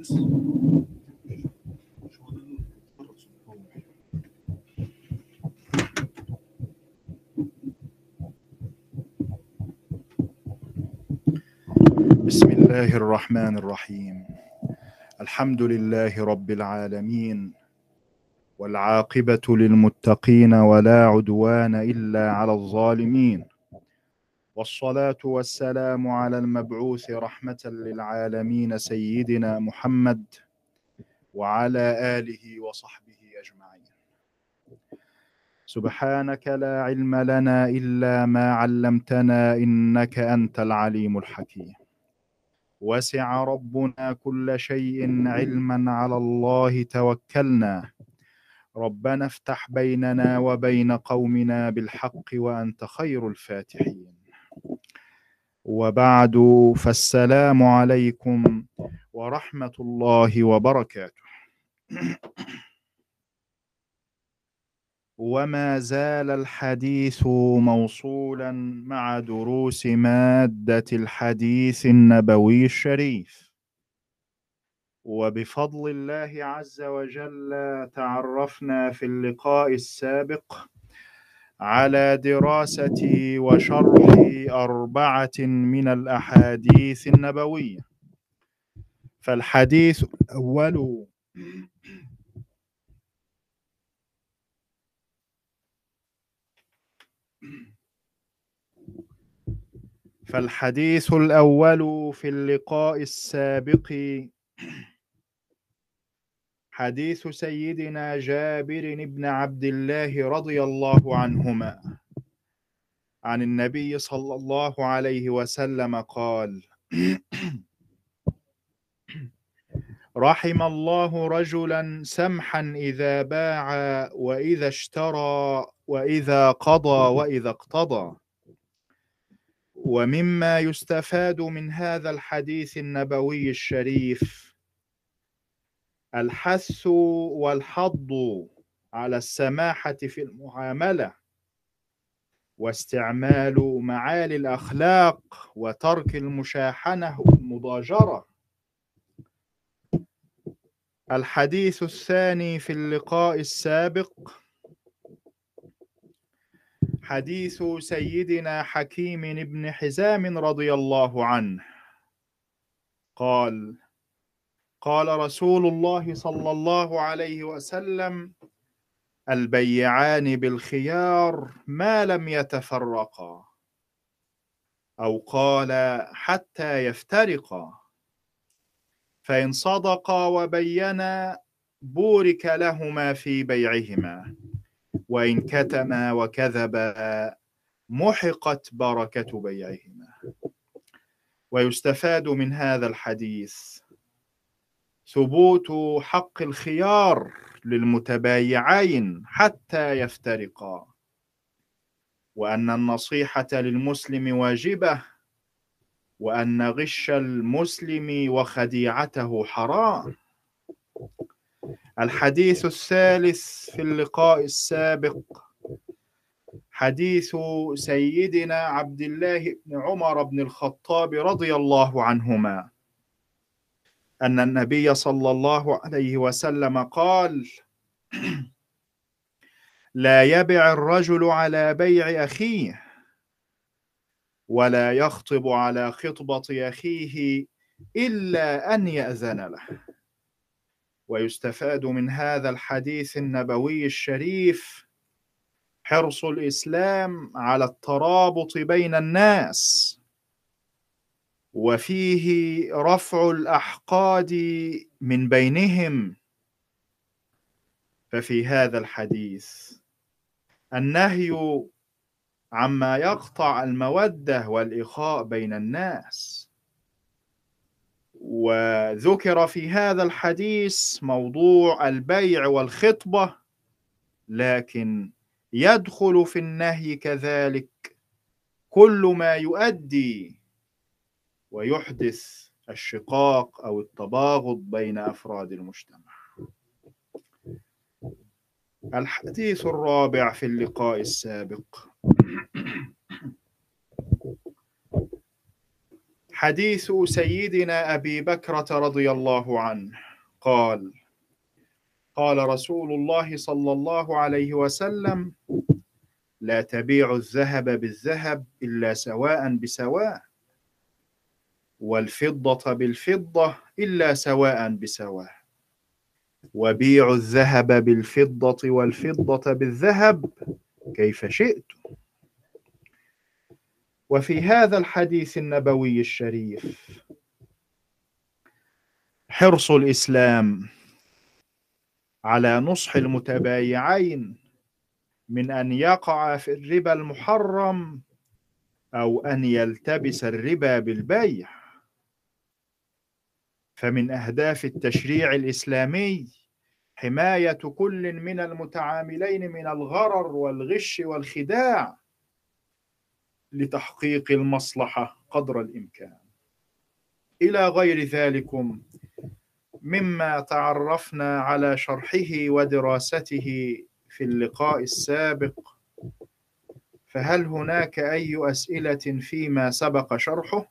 بسم الله الرحمن الرحيم. الحمد لله رب العالمين والعاقبة للمتقين ولا عدوان إلا على الظالمين. والصلاة والسلام على المبعوث رحمة للعالمين سيدنا محمد وعلى آله وصحبه أجمعين. سبحانك لا علم لنا إلا ما علمتنا إنك أنت العليم الحكيم. وسع ربنا كل شيء علما على الله توكلنا. ربنا افتح بيننا وبين قومنا بالحق وأنت خير الفاتحين. وبعد فالسلام عليكم ورحمة الله وبركاته. وما زال الحديث موصولا مع دروس مادة الحديث النبوي الشريف. وبفضل الله عز وجل تعرفنا في اللقاء السابق على دراسه وشرح أربعة من الأحاديث النبوية. فالحديث الأول فالحديث الأول في اللقاء السابق. حديث سيدنا جابر بن عبد الله رضي الله عنهما. عن النبي صلى الله عليه وسلم قال رحم الله رجلا سمحا إذا باع وإذا اشترى وإذا قضى وإذا اقتضى. ومما يستفاد من هذا الحديث النبوي الشريف الحث والحض على السماحة في المعاملة واستعمال معالي الأخلاق وترك المشاحنة والمضاجره الحديث الثاني في اللقاء السابق حديث سيدنا حكيم بن حزام رضي الله عنه قال قال رسول الله صلى الله عليه وسلم البيعان بالخيار ما لم يتفرقا. أو قال حتى يفترقا. فإن صدقا وبينا بورك لهما في بيعهما. وإن كتما وكذبا محقت بركة بيعهما. ويستفاد من هذا الحديث ثبوت حق الخيار للمتبايعين حتى يفترقا. وأن النصيحة للمسلم واجبة وأن غش المسلم وخديعته حرام. الحديث الثالث في اللقاء السابق. حديث سيدنا عبد الله بن عمر بن الخطاب رضي الله عنهما. أن النبي صلى الله عليه وسلم قال لا يبع الرجل على بيع أخيه ولا يخطب على خطبة أخيه إلا أن يأذن له. ويستفاد من هذا الحديث النبوي الشريف حرص الإسلام على الترابط بين الناس. وفيه رفع الأحقاد من بينهم. ففي هذا الحديث النهي عما يقطع المودة والإخاء بين الناس. وذكر في هذا الحديث موضوع البيع والخطبة لكن يدخل في النهي كذلك كل ما يؤدي ويحدث الشقاق أو التباغض بين أفراد المجتمع. الحديث الرابع في اللقاء السابق. حديث سيدنا أبي بكرة رضي الله عنه. قال قال رسول الله صلى الله عليه وسلم لا تبيع الذهب بالذهب إلا سواء بسواء. والفضة بالفضة إلا سواء بسواء. وبيعوا الذهب بالفضة والفضة بالذهب كيف شئتم وفي هذا الحديث النبوي الشريف حرص الإسلام على نصح المتبايعين من أن يقع في الربا المحرم أو أن يلتبس الربا بالبيع. فمن أهداف التشريع الإسلامي حماية كل من المتعاملين من الغرر والغش والخداع لتحقيق المصلحة قدر الإمكان. إلى غير ذلكم مما تعرفنا على شرحه ودراسته في اللقاء السابق. فهل هناك أي أسئلة فيما سبق شرحه؟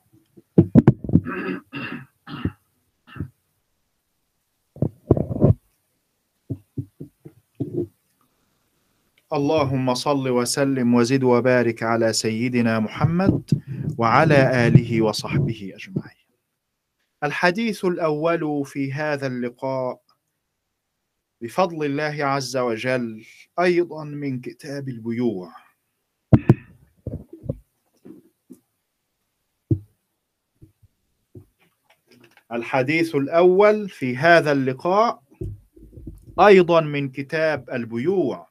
اللهم صل وسلم وزد وبارك على سيدنا محمد وعلى آله وصحبه أجمعين. الحديث الأول في هذا اللقاء بفضل الله عز وجل أيضا من كتاب البيوع. الحديث الأول في هذا اللقاء أيضا من كتاب البيوع.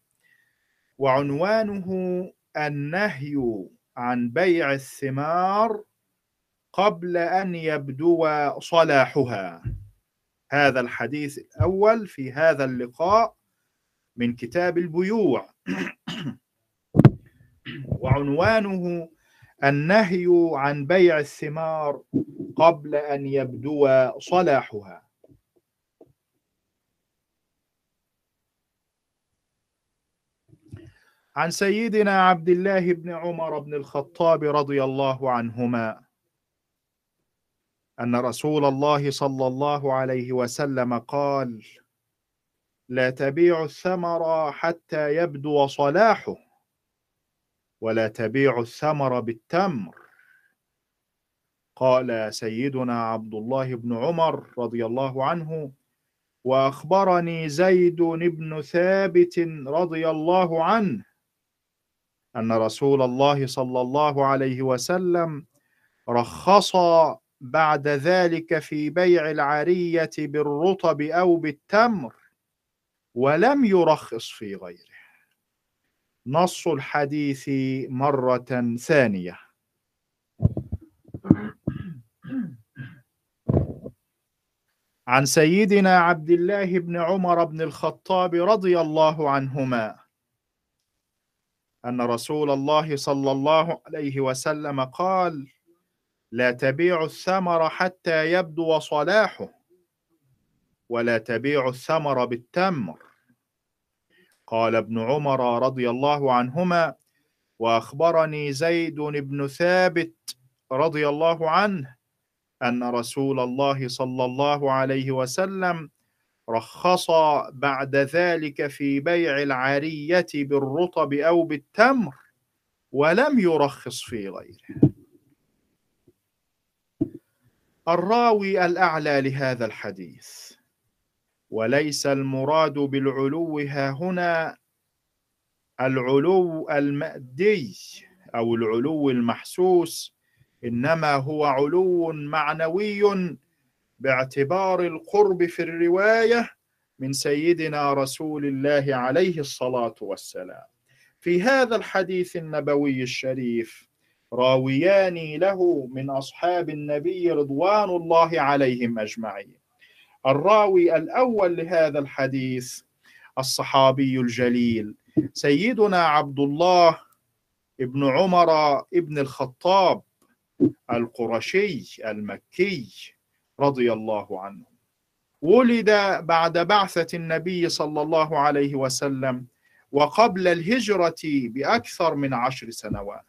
وعنوانه النهي عن بيع الثمار قبل أن يبدو صلاحها. هذا الحديث الأول في هذا اللقاء من كتاب البيوع. وعنوانه النهي عن بيع الثمار قبل أن يبدو صلاحها. عن سيدنا عبد الله بن عمر بن الخطاب رضي الله عنهما أن رسول الله صلى الله عليه وسلم قال لا تبيع الثمر حتى يبدو صلاحه ولا تبيع الثمر بالتمر. قال سيدنا عبد الله بن عمر رضي الله عنه وأخبرني زيد بن ثابت رضي الله عنه أن رسول الله صلى الله عليه وسلم رخص بعد ذلك في بيع العرية بالرطب أو بالتمر ولم يرخص في غيره. نص الحديث مرة ثانية. عن سيدنا عبد الله بن عمر بن الخطاب رضي الله عنهما أن رسول الله صلى الله عليه وسلم قال لا تبيع الثمر حتى يبدو صلاحه ولا تبيع الثمر بالتمر. قال ابن عمر رضي الله عنهما وأخبرني زيد بن ثابت رضي الله عنه أن رسول الله صلى الله عليه وسلم رخص بعد ذلك في بيع العارية بالرطب أو بالتمر ولم يرخص في غيره. الراوي الأعلى لهذا الحديث وليس المراد بالعلو ها هنا العلو المأدي أو العلو المحسوس إنما هو علو معنوي باعتبار القرب في الرواية من سيدنا رسول الله عليه الصلاة والسلام. في هذا الحديث النبوي الشريف راويان له من أصحاب النبي رضوان الله عليهم أجمعين. الراوي الأول لهذا الحديث الصحابي الجليل سيدنا عبد الله ابن عمر ابن الخطاب القرشي المكي رضي الله عنه. ولد بعد بعثة النبي صلى الله عليه وسلم وقبل الهجرة بأكثر من عشر سنوات.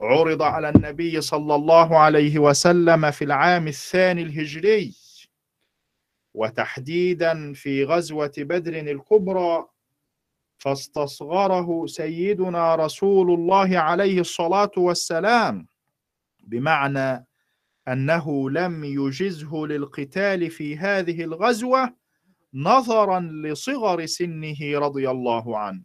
عرض على النبي صلى الله عليه وسلم في العام الثاني الهجري. وتحديدا في غزوة بدر الكبرى فاستصغره سيدنا رسول الله عليه الصلاة والسلام بمعنى أنه لم يجزه للقتال في هذه الغزوة نظرا لصغر سنه رضي الله عنه.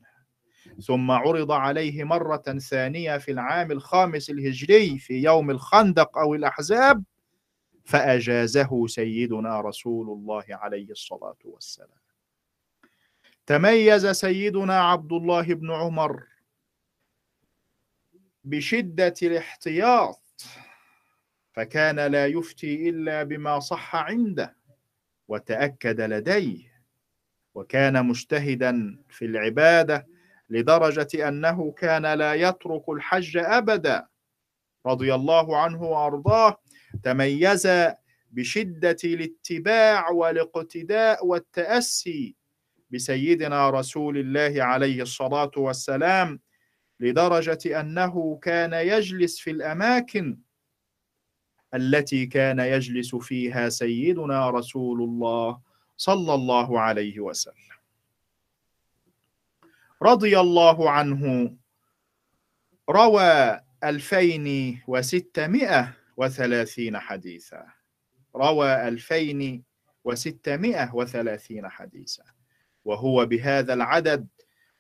ثم عرض عليه مرة ثانية في العام الخامس الهجري في يوم الخندق أو الأحزاب فأجازه سيدنا رسول الله عليه الصلاة والسلام. تميز سيدنا عبد الله بن عمر بشدة الاحتياط فكان لا يفتي إلا بما صح عنده وتأكد لديه وكان مجتهدا في العبادة لدرجة أنه كان لا يترك الحج أبدا. رضي الله عنه وأرضاه تميز بشدة الاتباع والاقتداء والتأسي بسيدنا رسول الله عليه الصلاة والسلام لدرجة أنه كان يجلس في الأماكن التي كان يجلس فيها سيدنا رسول الله صلى الله عليه وسلم. رضي الله عنه روى 2630 حديثا. روى 2630 حديثا. وهو بهذا العدد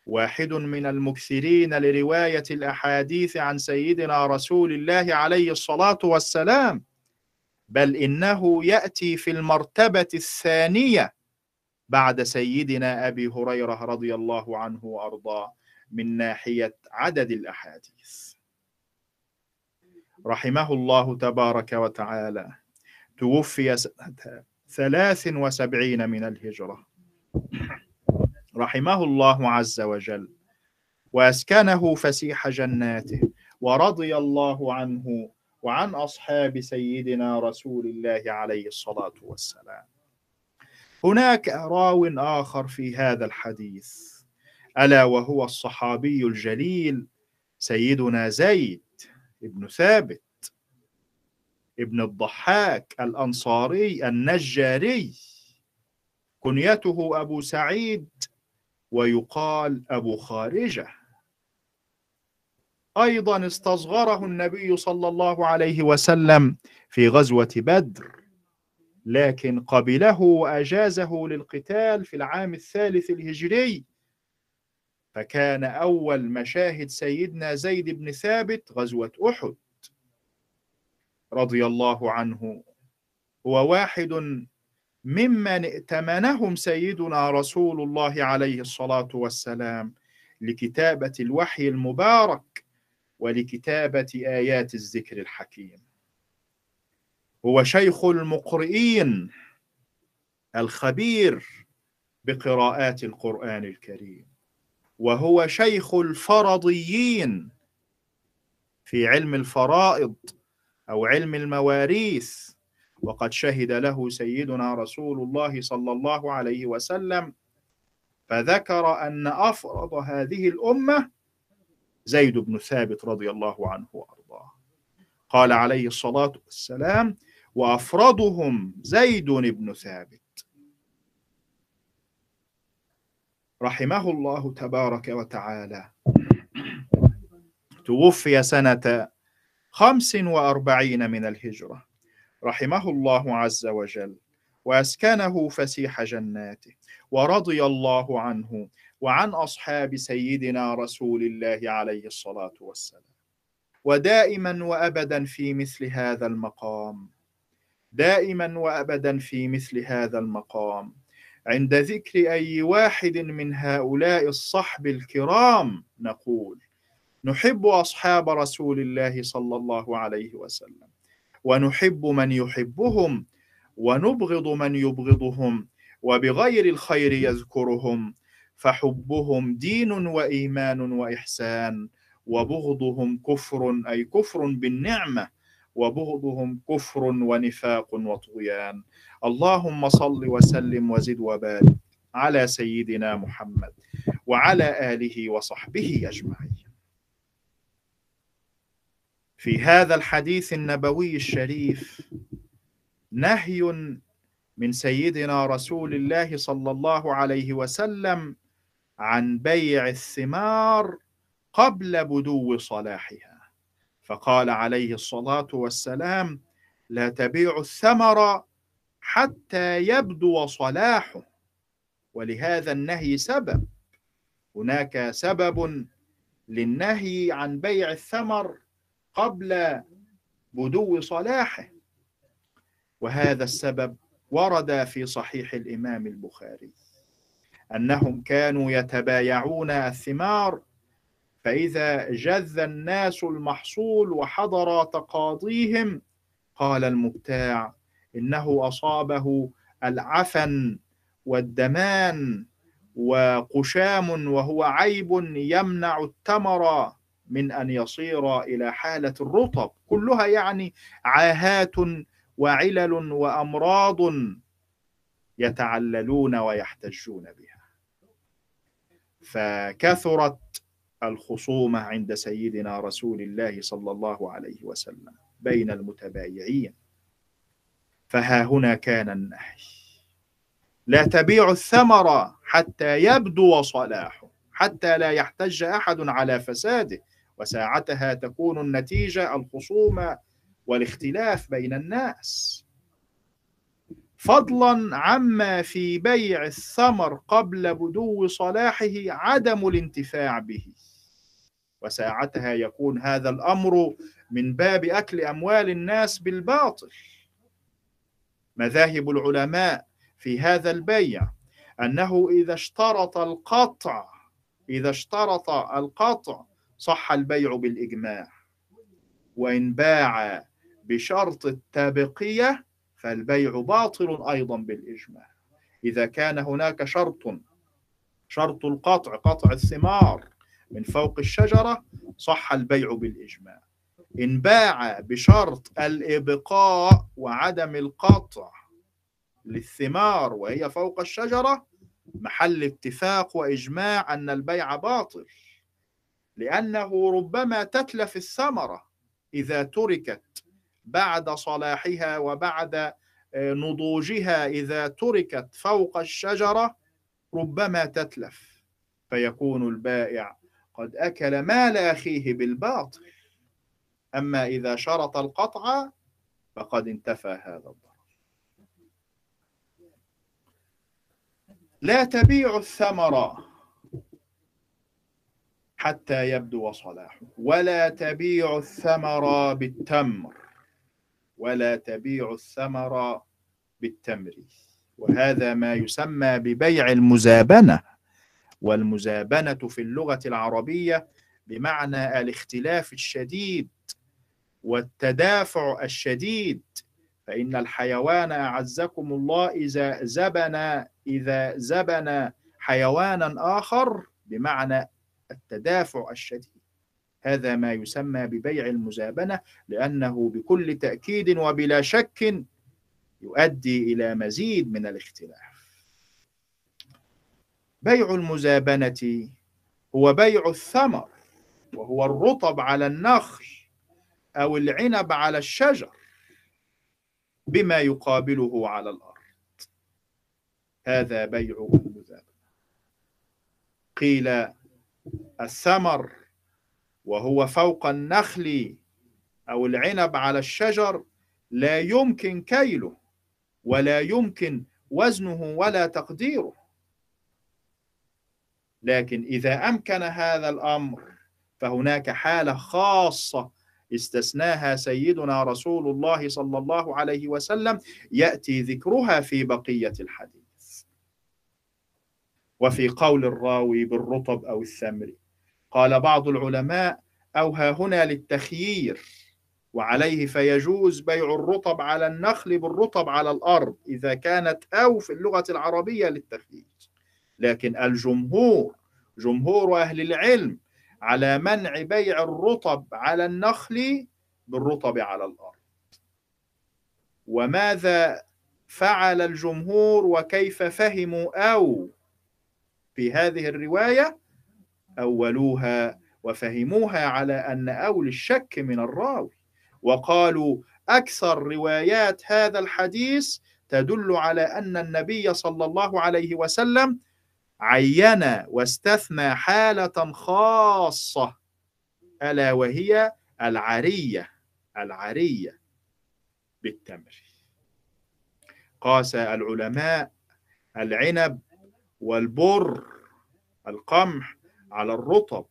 واحد من المكثرين لرواية الأحاديث عن سيدنا رسول الله عليه الصلاة والسلام بل إنه يأتي في المرتبة الثانية بعد سيدنا أبي هريرة رضي الله عنه وأرضاه من ناحية عدد الأحاديث. رحمه الله تبارك وتعالى توفي سنة ثلاث وسبعين من الهجرة. رحمه الله عز وجل. وأسكنه فسيح جناته ورضي الله عنه وعن أصحاب سيدنا رسول الله عليه الصلاة والسلام. هناك راو آخر في هذا الحديث. ألا وهو الصحابي الجليل سيدنا زيد بن ثابت ابن الضحاك الأنصاري النجاري كنيته أبو سعيد ويقال أبو خارجة. أيضا استصغره النبي صلى الله عليه وسلم في غزوة بدر لكن قبله وأجازه للقتال في العام الثالث الهجري. فكان أول مشاهد سيدنا زيد بن ثابت غزوة أحد. رضي الله عنه. هو واحد ممن ائتمنهم سيدنا رسول الله عليه الصلاة والسلام لكتابة الوحي المبارك ولكتابة آيات الذكر الحكيم. هو شيخ المقرئين الخبير بقراءات القرآن الكريم وهو شيخ الفرضيين في علم الفرائض أو علم المواريث وقد شهد له سيدنا رسول الله صلى الله عليه وسلم فذكر أن أفرض هذه الأمة زيد بن ثابت رضي الله عنه وأرضاه. قال عليه الصلاة والسلام وأفرضهم زيد بن ثابت. رحمه الله تبارك وتعالى. توفي سنة خمس وأربعين من الهجرة. رحمه الله عز وجل وأسكنه فسيح جناته ورضي الله عنه وعن أصحاب سيدنا رسول الله عليه الصلاة والسلام. ودائما وأبدا في مثل هذا المقام دائما وأبدا في مثل هذا المقام عند ذكر أي واحد من هؤلاء الصحب الكرام نقول نحب أصحاب رسول الله صلى الله عليه وسلم. ونحب من يحبهم ونبغض من يبغضهم وبغير الخير يذكرهم فحبهم دين وإيمان وإحسان وبغضهم كفر أي كفر بالنعمة وبغضهم كفر ونفاق وطغيان. اللهم صل وسلم وزد وبارك على سيدنا محمد وعلى آله وصحبه أجمعين. في هذا الحديث النبوي الشريف نهي من سيدنا رسول الله صلى الله عليه وسلم عن بيع الثمار قبل بدو صلاحها. فقال عليه الصلاة والسلام لا تبيع الثمر حتى يبدو صلاحه. ولهذا النهي سبب. هناك سبب للنهي عن بيع الثمر قبل بدو صلاحه. وهذا السبب ورد في صحيح الإمام البخاري أنهم كانوا يتبايعون الثمار فإذا جذ الناس المحصول وحضر تقاضيهم قال المبتاع إنه أصابه العفن والدمان وقشام وهو عيب يمنع التمر. من أن يصير إلى حالة الرطب كلها يعني عاهات وعلل وأمراض يتعللون ويحتجون بها. فكثرت الخصومة عند سيدنا رسول الله صلى الله عليه وسلم بين المتبايعين. فها هنا كان النهي. لا تبيع الثمر حتى يبدو صلاحه حتى لا يحتج أحد على فساده. وساعتها تكون النتيجة الخصومة والاختلاف بين الناس. فضلا عما في بيع الثمر قبل بدو صلاحه عدم الانتفاع به. وساعتها يكون هذا الأمر من باب أكل أموال الناس بالباطل. مذاهب العلماء في هذا البيع أنه إذا اشترط القطع إذا اشترط القطع صح البيع بالإجماع. وإن باع بشرط التابقية فالبيع باطل أيضا بالإجماع. إذا كان هناك شرط شرط القطع قطع الثمار من فوق الشجرة صح البيع بالإجماع. إن باع بشرط الإبقاء وعدم القطع للثمار وهي فوق الشجرة محل اتفاق وإجماع أن البيع باطل. لأنه ربما تتلف الثمرة إذا تركت بعد صلاحها وبعد آه، نضوجها إذا تركت فوق الشجرة ربما تتلف فيكون البائع قد أكل مال أخيه بالباطل. أما إذا شرط القطع فقد انتفى هذا الضرر. لا تبيع الثمر حتى يبدو صلاحه. ولا تبيع الثمر بالتمر. ولا تبيع الثمر بالتمر. وهذا ما يسمى ببيع المزابنة. والمزابنة في اللغة العربية بمعنى الاختلاف الشديد والتدافع الشديد. فإن الحيوان أعزكم الله إذا زبن إذا زبن حيوانا آخر بمعنى التدافع الشديد. هذا ما يسمى ببيع المزابنة لأنه بكل تأكيد وبلا شك يؤدي إلى مزيد من الاختلاف. بيع المزابنة هو بيع الثمر وهو الرطب على النخل أو العنب على الشجر بما يقابله على الأرض. هذا بيع المزابنة. قيل الثمر وهو فوق النخل أو العنب على الشجر لا يمكن كيله ولا يمكن وزنه ولا تقديره. لكن إذا أمكن هذا الأمر فهناك حالة خاصة استثناها سيدنا رسول الله صلى الله عليه وسلم يأتي ذكرها في بقية الحديث. وفي قول الراوي بالرطب أو الثمر قال بعض العلماء أوها هنا للتخيير وعليه فيجوز بيع الرطب على النخل بالرطب على الأرض إذا كانت أو في اللغة العربية للتخيير. لكن الجمهور جمهور أهل العلم على منع بيع الرطب على النخل بالرطب على الأرض. وماذا فعل الجمهور وكيف فهموا أو في هذه الرواية أولوها وفهموها على أن أول الشك من الراوي. وقالوا أكثر روايات هذا الحديث تدل على أن النبي صلى الله عليه وسلم عين واستثنى حالة خاصة ألا وهي العرية العرية بالتمر. قاس العلماء العنب والبر القمح على الرطب.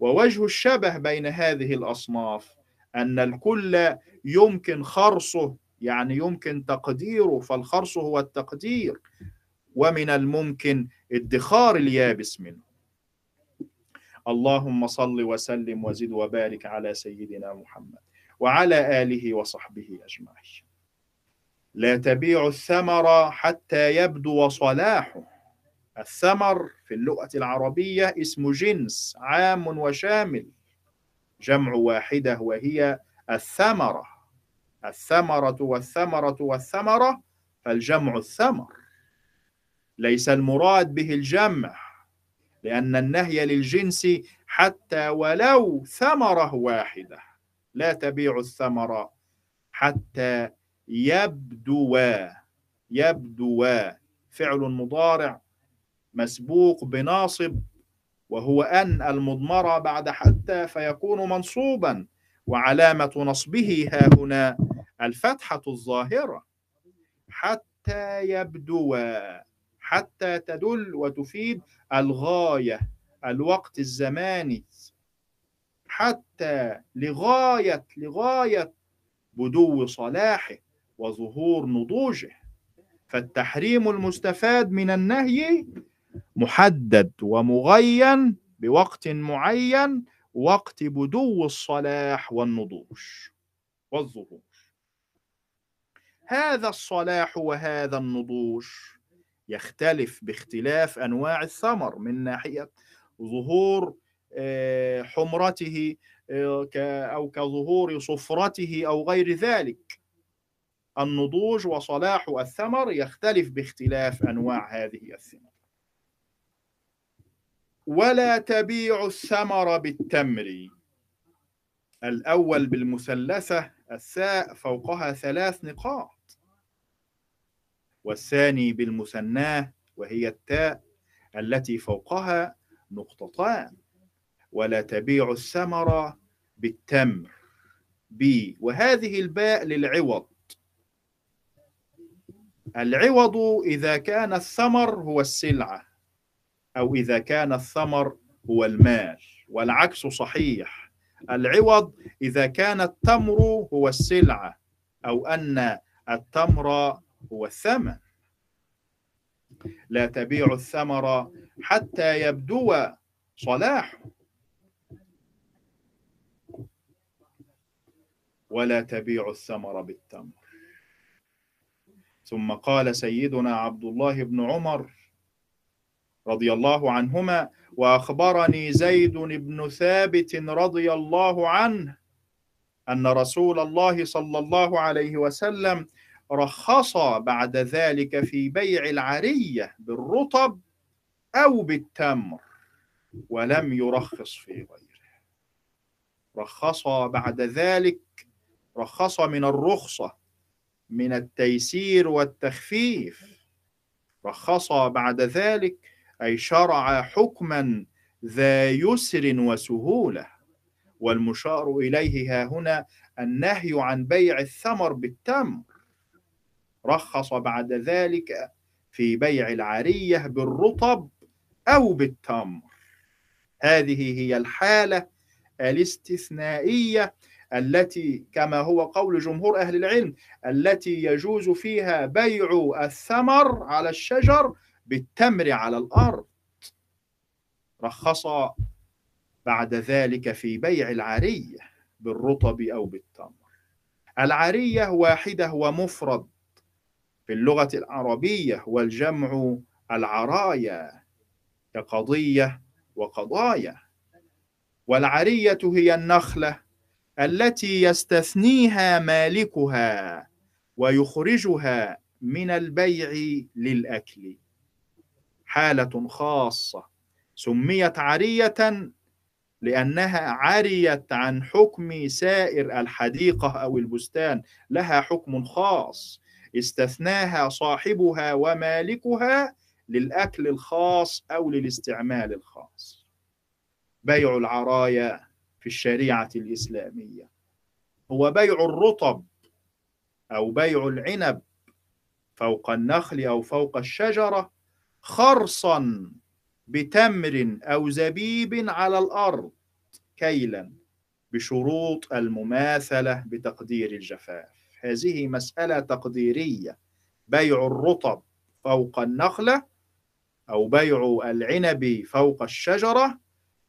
ووجه الشبه بين هذه الأصناف أن الكل يمكن خرصه يعني يمكن تقديره فالخرص هو التقدير. ومن الممكن ادخار اليابس منه. اللهم صل وسلم وزد وبارك على سيدنا محمد وعلى آله وصحبه أجمعين. لا تبيع الثمر حتى يبدو صلاحه. الثمر في اللغة العربية اسم جنس عام وشامل. جمع واحدة وهي الثمرة. الثمرة والثمرة والثمرة فالجمع الثمر. ليس المراد به الجمع لأن النهي للجنس حتى ولو ثمرة واحدة. لا تبيع الثمر حتى يبدو. يبدو. فعل مضارع مسبوق بناصب وهو أن المضمرة بعد حتى فيكون منصوبا وعلامة نصبه ها هنا الفتحة الظاهرة. حتى يبدو حتى تدل وتفيد الغاية الوقت الزماني. حتى لغاية لغاية بدو صلاحه وظهور نضوجه. فالتحريم المستفاد من النهي محدد ومغين بوقت معين وقت بدو الصلاح والنضوج والظهور هذا الصلاح وهذا النضوج يختلف باختلاف أنواع الثمر من ناحية ظهور آه، حمرته آه، أو كظهور صفرته أو غير ذلك. النضوج وصلاح الثمر يختلف باختلاف أنواع هذه الثمر. ولا تبيع الثمر بالتمر. الأول بالمثلثة الثاء فوقها ثلاث نقاط. والثاني بالمثناة وهي التاء التي فوقها نقطتان. ولا تبيع الثمر بالتمر. بي وهذه الباء للعوض. العوض إذا كان الثمر هو السلعة. أو إذا كان الثمر هو المال والعكس صحيح. العوض إذا كان التمر هو السلعة أو أن التمر هو الثمن. لا تبيع الثمر حتى يبدو صلاحه ولا تبيع الثمر بالتمر. ثم قال سيدنا عبد الله بن عمر رضي الله عنهما وأخبرني زيد بن ثابت رضي الله عنه أن رسول الله صلى الله عليه وسلم رخص بعد ذلك في بيع العرية بالرطب أو بالتمر ولم يرخص في غيره. رخص بعد ذلك رخص من الرخصة من التيسير والتخفيف. رخص بعد ذلك أي شرع حكما ذا يسر وسهولة. والمشار إليه ها هنا النهي عن بيع الثمر بالتمر رخص بعد ذلك في بيع العرية بالرطب أو بالتمر. هذه هي الحالة الاستثنائية التي كما هو قول جمهور أهل العلم التي يجوز فيها بيع الثمر على الشجر بالتمر على الأرض. رخص بعد ذلك في بيع العرية بالرطب أو بالتمر. العرية واحدة ومفرد في اللغة العربية والجمع العرايا كقضية وقضايا. والعرية هي النخلة التي يستثنيها مالكها ويخرجها من البيع للأكل. حالة خاصة سميت عرية لأنها عريت عن حكم سائر الحديقة أو البستان لها حكم خاص استثناها صاحبها ومالكها للأكل الخاص أو للاستعمال الخاص. بيع العرايا في الشريعة الإسلامية. هو بيع الرطب أو بيع العنب فوق النخل أو فوق الشجرة خرصا بتمر أو زبيب على الأرض كيلا بشروط المماثلة بتقدير الجفاف. هذه مسألة تقديرية. بيع الرطب فوق النخلة أو بيع العنب فوق الشجرة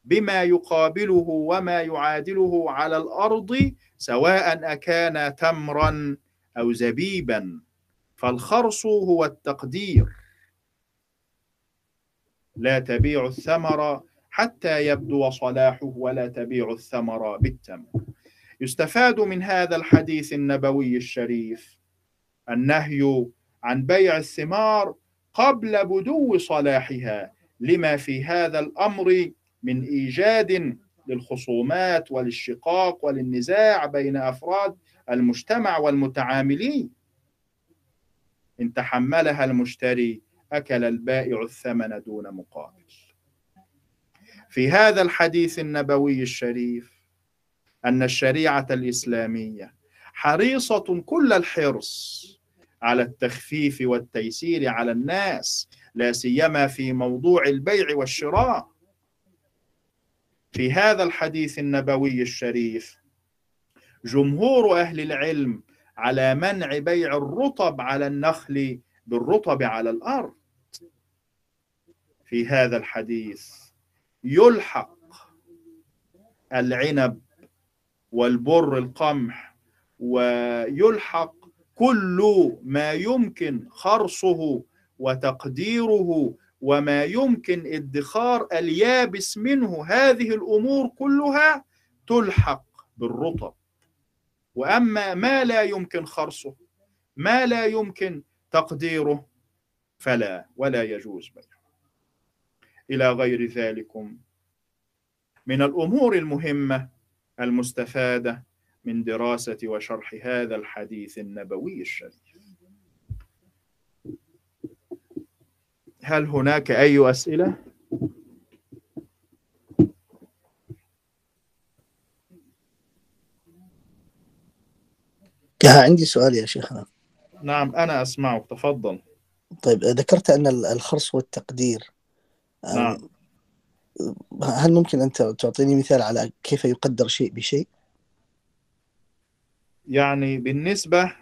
بما يقابله وما يعادله على الأرض سواء أكان تمرا أو زبيبا. فالخرص هو التقدير. لا تبيع الثمر حتى يبدو صلاحه ولا تبيع الثمر بالتمر. يستفاد من هذا الحديث النبوي الشريف النهي عن بيع الثمار قبل بدو صلاحها لما في هذا الأمر من إيجاد للخصومات والاشقاق وللنزاع بين أفراد المجتمع والمتعاملين. إن تحملها المشتري أكل البائع الثمن دون مقابل. في هذا الحديث النبوي الشريف أن الشريعة الإسلامية حريصة كل الحرص على التخفيف والتيسير على الناس لا سيما في موضوع البيع والشراء. في هذا الحديث النبوي الشريف جمهور أهل العلم على منع بيع الرطب على النخل بالرطب على الأرض. في هذا الحديث. يلحق العنب والبر القمح ويلحق كل ما يمكن خرصه وتقديره وما يمكن ادخار اليابس منه. هذه الأمور كلها تلحق بالرطب. وأما ما لا يمكن خرصه ما لا يمكن تقديره فلا ولا يجوز بيعه. إلى غير ذلكم. من الأمور المهمة المستفادة من دراسة وشرح هذا الحديث النبوي الشريف. هل هناك أي أسئلة؟ عندي سؤال يا شيخنا. نعم أنا أسمعك تفضل. طيب ذكرت أن الخرص والتقدير نعم. هل ممكن أن تعطيني مثال على كيف يقدر شيء بشيء؟ يعني بالنسبة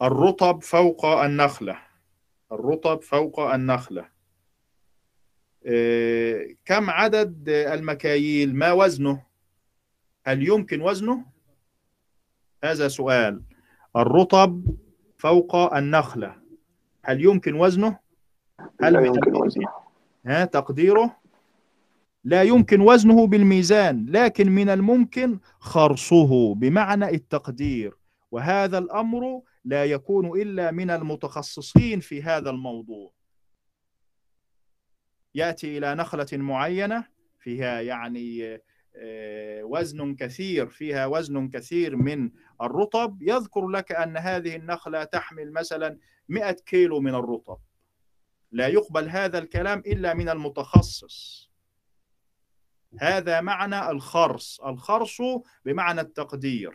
للرطب فوق النخلة. الرطب فوق النخلة. آه، كم عدد المكاييل؟ ما وزنه؟ هل يمكن وزنه؟ هذا سؤال. الرطب فوق النخلة. هل يمكن وزنه؟ هل لا يمكن وزنه. ها تقديره؟ لا يمكن وزنه بالميزان لكن من الممكن خرصه بمعنى التقدير. وهذا الأمر لا يكون إلا من المتخصصين في هذا الموضوع. يأتي إلى نخلة معينة فيها يعني آه، وزن كثير فيها وزن كثير من الرطب. يذكر لك أن هذه النخلة تحمل مثلا 100 كيلو من الرطب. لا يقبل هذا الكلام إلا من المتخصص. هذا معنى الخرص. الخرص بمعنى التقدير.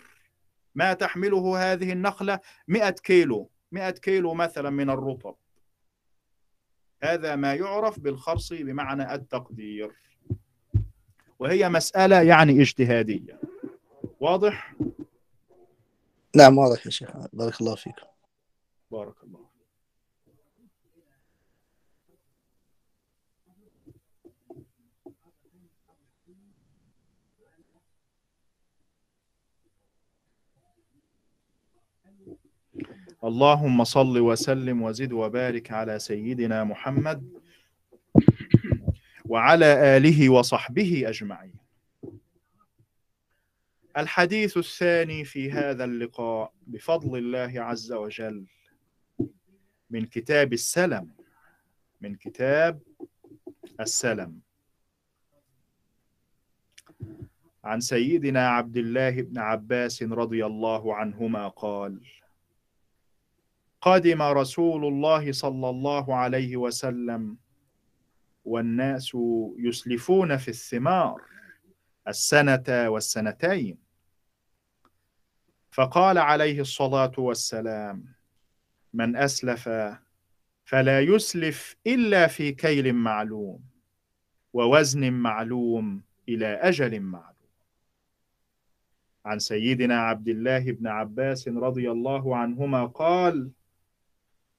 ما تحمله هذه النخلة 100 كيلو 100 كيلو مثلا من الرطب. هذا ما يعرف بالخرص بمعنى التقدير. وهي مسألة يعني اجتهادية. واضح؟ نعم واضح يا شيخ. بارك الله فيك. بارك الله. اللهم صل وسلم وزد وبارك على سيدنا محمد وعلى آله وصحبه أجمعين. الحديث الثاني في هذا اللقاء بفضل الله عز وجل من كتاب السلم من كتاب السلم. عن سيدنا عبد الله بن عباس رضي الله عنهما قال قدم رسول الله صلى الله عليه وسلم والناس يسلفون في الثمار السنة والسنتين. فقال عليه الصلاة والسلام من أسلف فلا يسلف إلا في كيل معلوم ووزن معلوم إلى أجل معلوم. عن سيدنا عبد الله بن عباس رضي الله عنهما قال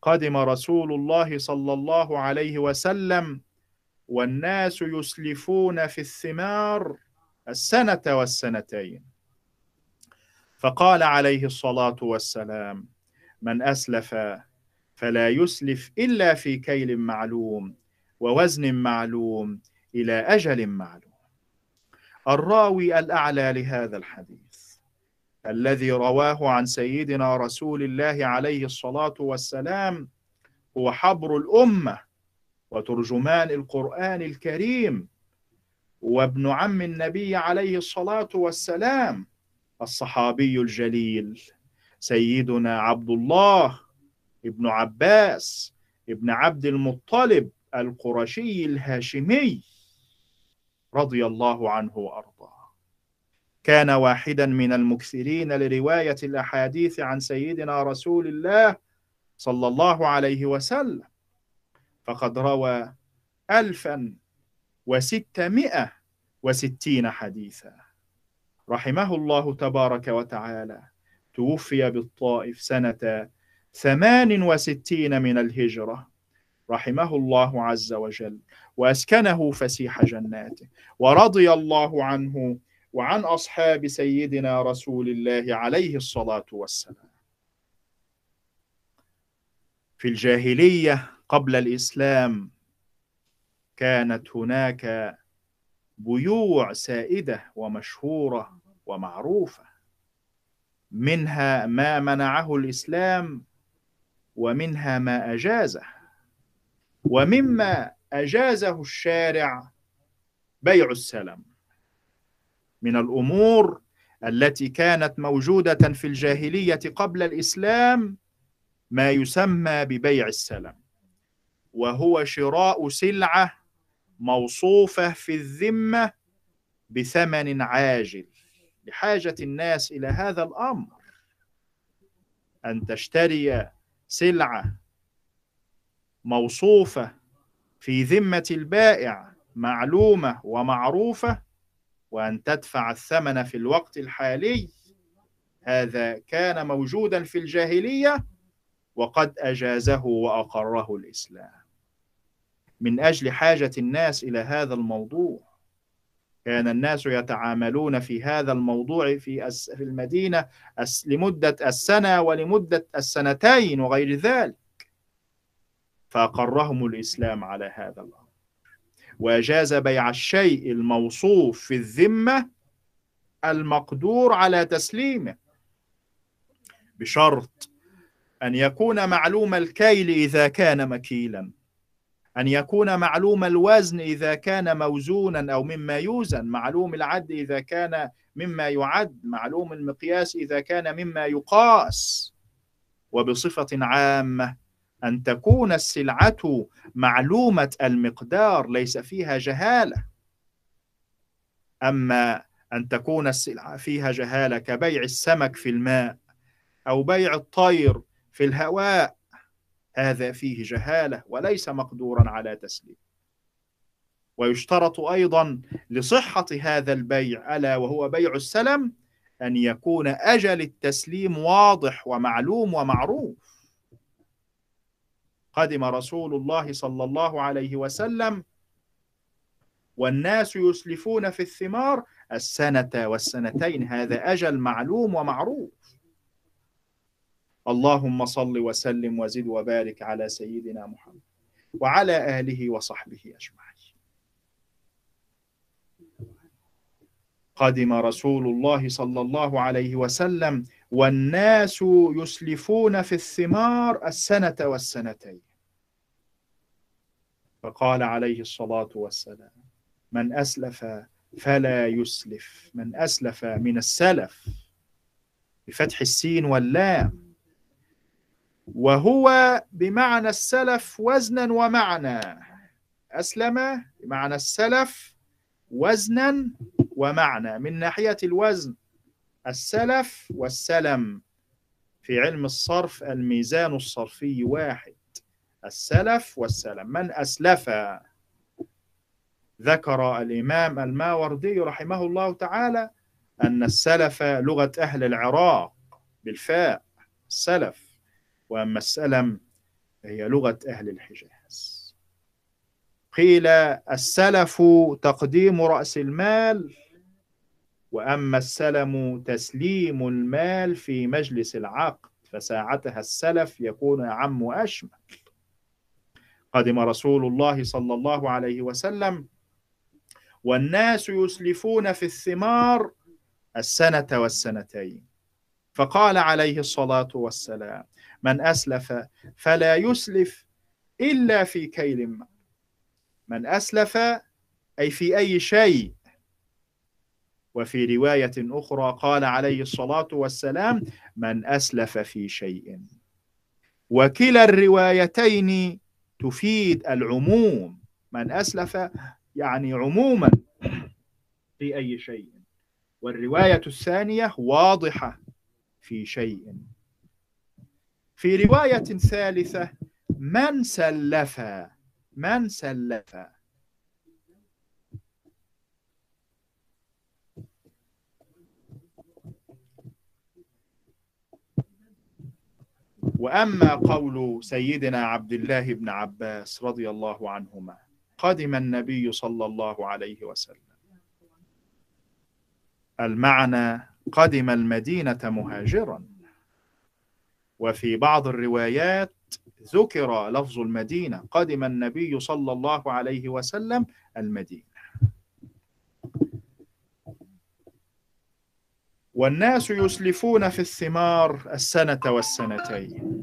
قدم رسول الله صلى الله عليه وسلم والناس يسلفون في الثمار السنة والسنتين. فقال عليه الصلاة والسلام من أسلف فلا يسلف إلا في كيل معلوم ووزن معلوم إلى أجل معلوم. الراوي الأعلى لهذا الحديث. الذي رواه عن سيدنا رسول الله عليه الصلاة والسلام هو حبر الأمة وترجمان القرآن الكريم. وابن عم النبي عليه الصلاة والسلام الصحابي الجليل سيدنا عبد الله ابن عباس ابن عبد المطلب القرشي الهاشمي رضي الله عنه وأرضاه. كان واحدا من المكثرين لرواية الأحاديث عن سيدنا رسول الله صلى الله عليه وسلم. فقد روى ألفا وستمائة وستين حديثا. رحمه الله تبارك وتعالى. توفي بالطائف سنة ثمان وستين من الهجرة. رحمه الله عز وجل. وأسكنه فسيح جناته. ورضي الله عنه وعن أصحاب سيدنا رسول الله عليه الصلاة والسلام. في الجاهلية قبل الإسلام كانت هناك بيوع سائدة ومشهورة ومعروفة منها ما منعه الإسلام ومنها ما أجازه ومما أجازه الشارع بيع السلم. من الأمور التي كانت موجودة في الجاهلية قبل الإسلام ما يسمى ببيع السلم. وهو شراء سلعة موصوفة في الذمة بثمن عاجل. لحاجة الناس إلى هذا الأمر. أن تشتري سلعة موصوفة في ذمة البائع معلومة ومعروفة وأن تدفع الثمن في الوقت الحالي هذا كان موجودا في الجاهلية وقد أجازه وأقره الإسلام. من أجل حاجة الناس إلى هذا الموضوع كان الناس يتعاملون في هذا الموضوع في المدينة لمدة السنة ولمدة السنتين وغير ذلك فأقرهم الإسلام على هذا الأمر. وأجاز بيع الشيء الموصوف في الذمة المقدور على تسليمه. بشرط أن يكون معلوم الكيل إذا كان مكيلا أن يكون معلوم الوزن إذا كان موزونا أو مما يوزن معلوم العد إذا كان مما يعد معلوم المقياس إذا كان مما يقاس. وبصفة عامة أن تكون السلعة معلومة المقدار ليس فيها جهالة. أما أن تكون السلعة فيها جهالة كبيع السمك في الماء أو بيع الطير في الهواء هذا فيه جهالة وليس مقدورا على تسليم. ويشترط أيضا لصحة هذا البيع ألا وهو بيع السلم أن يكون أجل التسليم واضح ومعلوم ومعروف. قدم رسول الله صلى الله عليه وسلم. والناس يسلفون في الثمار. السنة والسنتين هذا أجل معلوم ومعروف. اللهم صل وسلم وزد وبارك على سيدنا محمد وعلى آله وصحبه أجمعين. قدم رسول الله صلى الله عليه وسلم والناس يسلفون في الثمار السنة والسنتين. فقال عليه الصلاة والسلام من أسلف فلا يسلف من أسلف من السلف بفتح السين واللام وهو بمعنى السلف وزنا ومعنى أسلم بمعنى السلف وزنا ومعنى من ناحية الوزن السلف والسلم. في علم الصرف الميزان الصرفي واحد. السلف والسلم. من أسلف؟ ذكر الإمام الماوردي رحمه الله تعالى أن السلف لغة أهل العراق بالفاء السلف. وأما السلم هي لغة أهل الحجاز. قيل السلف تقديم رأس المال وأما السلم تسليم المال في مجلس العقد فساعتها السلف يكون أعم وأشمل قدم رسول الله صلى الله عليه وسلم والناس يسلفون في الثمار السنة والسنتين. فقال عليه الصلاة والسلام من أسلف فلا يسلف إلا في كيل من أسلف أي في أي شيء وفي رواية أخرى قال عليه الصلاة والسلام من أسلف في شيء. وكلا الروايتين تفيد العموم. من أسلف يعني عموما في أي شيء. والرواية الثانية واضحة في شيء. في رواية ثالثة من سلف من سلف؟ وأما قول سيدنا عبد الله بن عباس رضي الله عنهما قدم النبي صلى الله عليه وسلم. المعنى قدم المدينة مهاجرا. وفي بعض الروايات ذكر لفظ المدينة قدم النبي صلى الله عليه وسلم المدينة. والناس يسلفون في الثمار السنة والسنتين.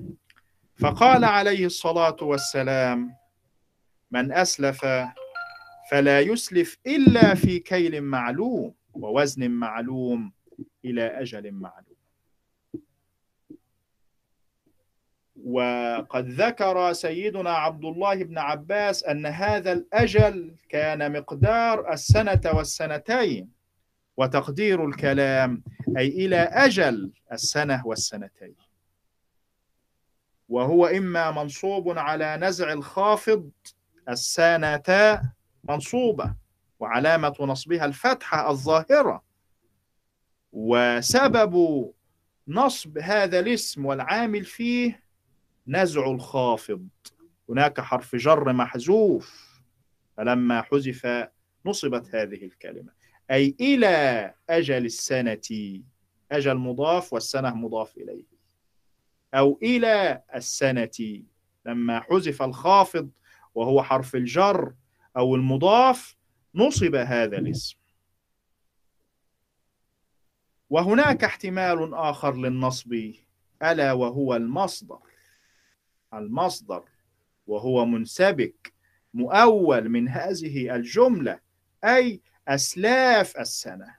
فقال عليه الصلاة والسلام من أسلف فلا يسلف إلا في كيل معلوم ووزن معلوم إلى أجل معلوم. وقد ذكر سيدنا عبد الله بن عباس أن هذا الأجل كان مقدار السنة والسنتين. وتقدير الكلام أي إلى أجل السنة والسنتين. وهو إما منصوب على نزع الخافض السنة منصوبة وعلامة نصبها الفتحة الظاهرة وسبب نصب هذا الاسم والعامل فيه نزع الخافض. هناك حرف جر محذوف فلما حذف نصبت هذه الكلمة. أي إلى أجل السنة أجل مضاف والسنة مضاف إليه. أو إلى السنة لما حذف الخافض وهو حرف الجر أو المضاف نصب هذا الاسم. وهناك احتمال آخر للنصب ألا وهو المصدر. المصدر وهو منسبك مؤول من هذه الجملة أي أسلاف السنة.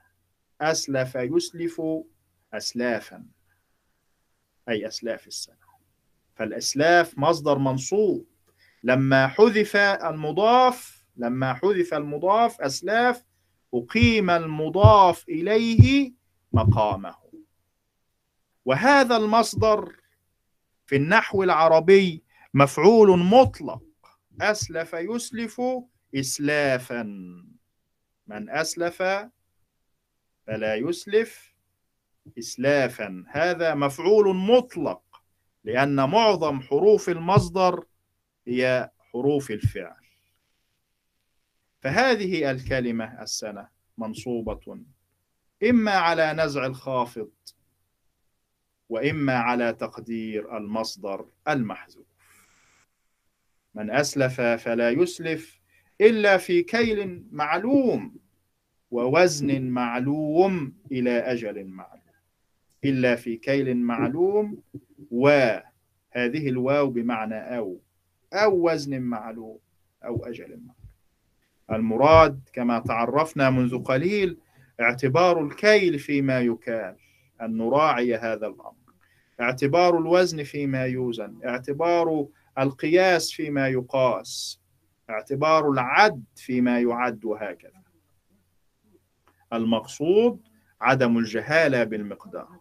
أسلف يسلف أسلافا. أي أسلاف السنة. فالأسلاف مصدر منصوب. لما حذف المضاف لما حذف المضاف أسلاف أقيم المضاف إليه مقامه. وهذا المصدر في النحو العربي مفعول مطلق. أسلف يسلف إسلافا. من أسلف فلا يسلف إسلافا. هذا مفعول مطلق لأن معظم حروف المصدر هي حروف الفعل. فهذه الكلمة السنة منصوبة إما على نزع الخافض وإما على تقدير المصدر المحذوف. من أسلف فلا يسلف إلا في كيل معلوم ووزن معلوم إلى أجل معلوم. إلا في كيل معلوم وهذه الواو بمعنى أو أو وزن معلوم أو أجل معلوم. المراد كما تعرفنا منذ قليل اعتبار الكيل فيما يكال أن نراعي هذا الأمر. اعتبار الوزن فيما يوزن اعتبار القياس فيما يقاس اعتبار العد فيما يعد وهكذا. المقصود عدم الجهالة بالمقدار.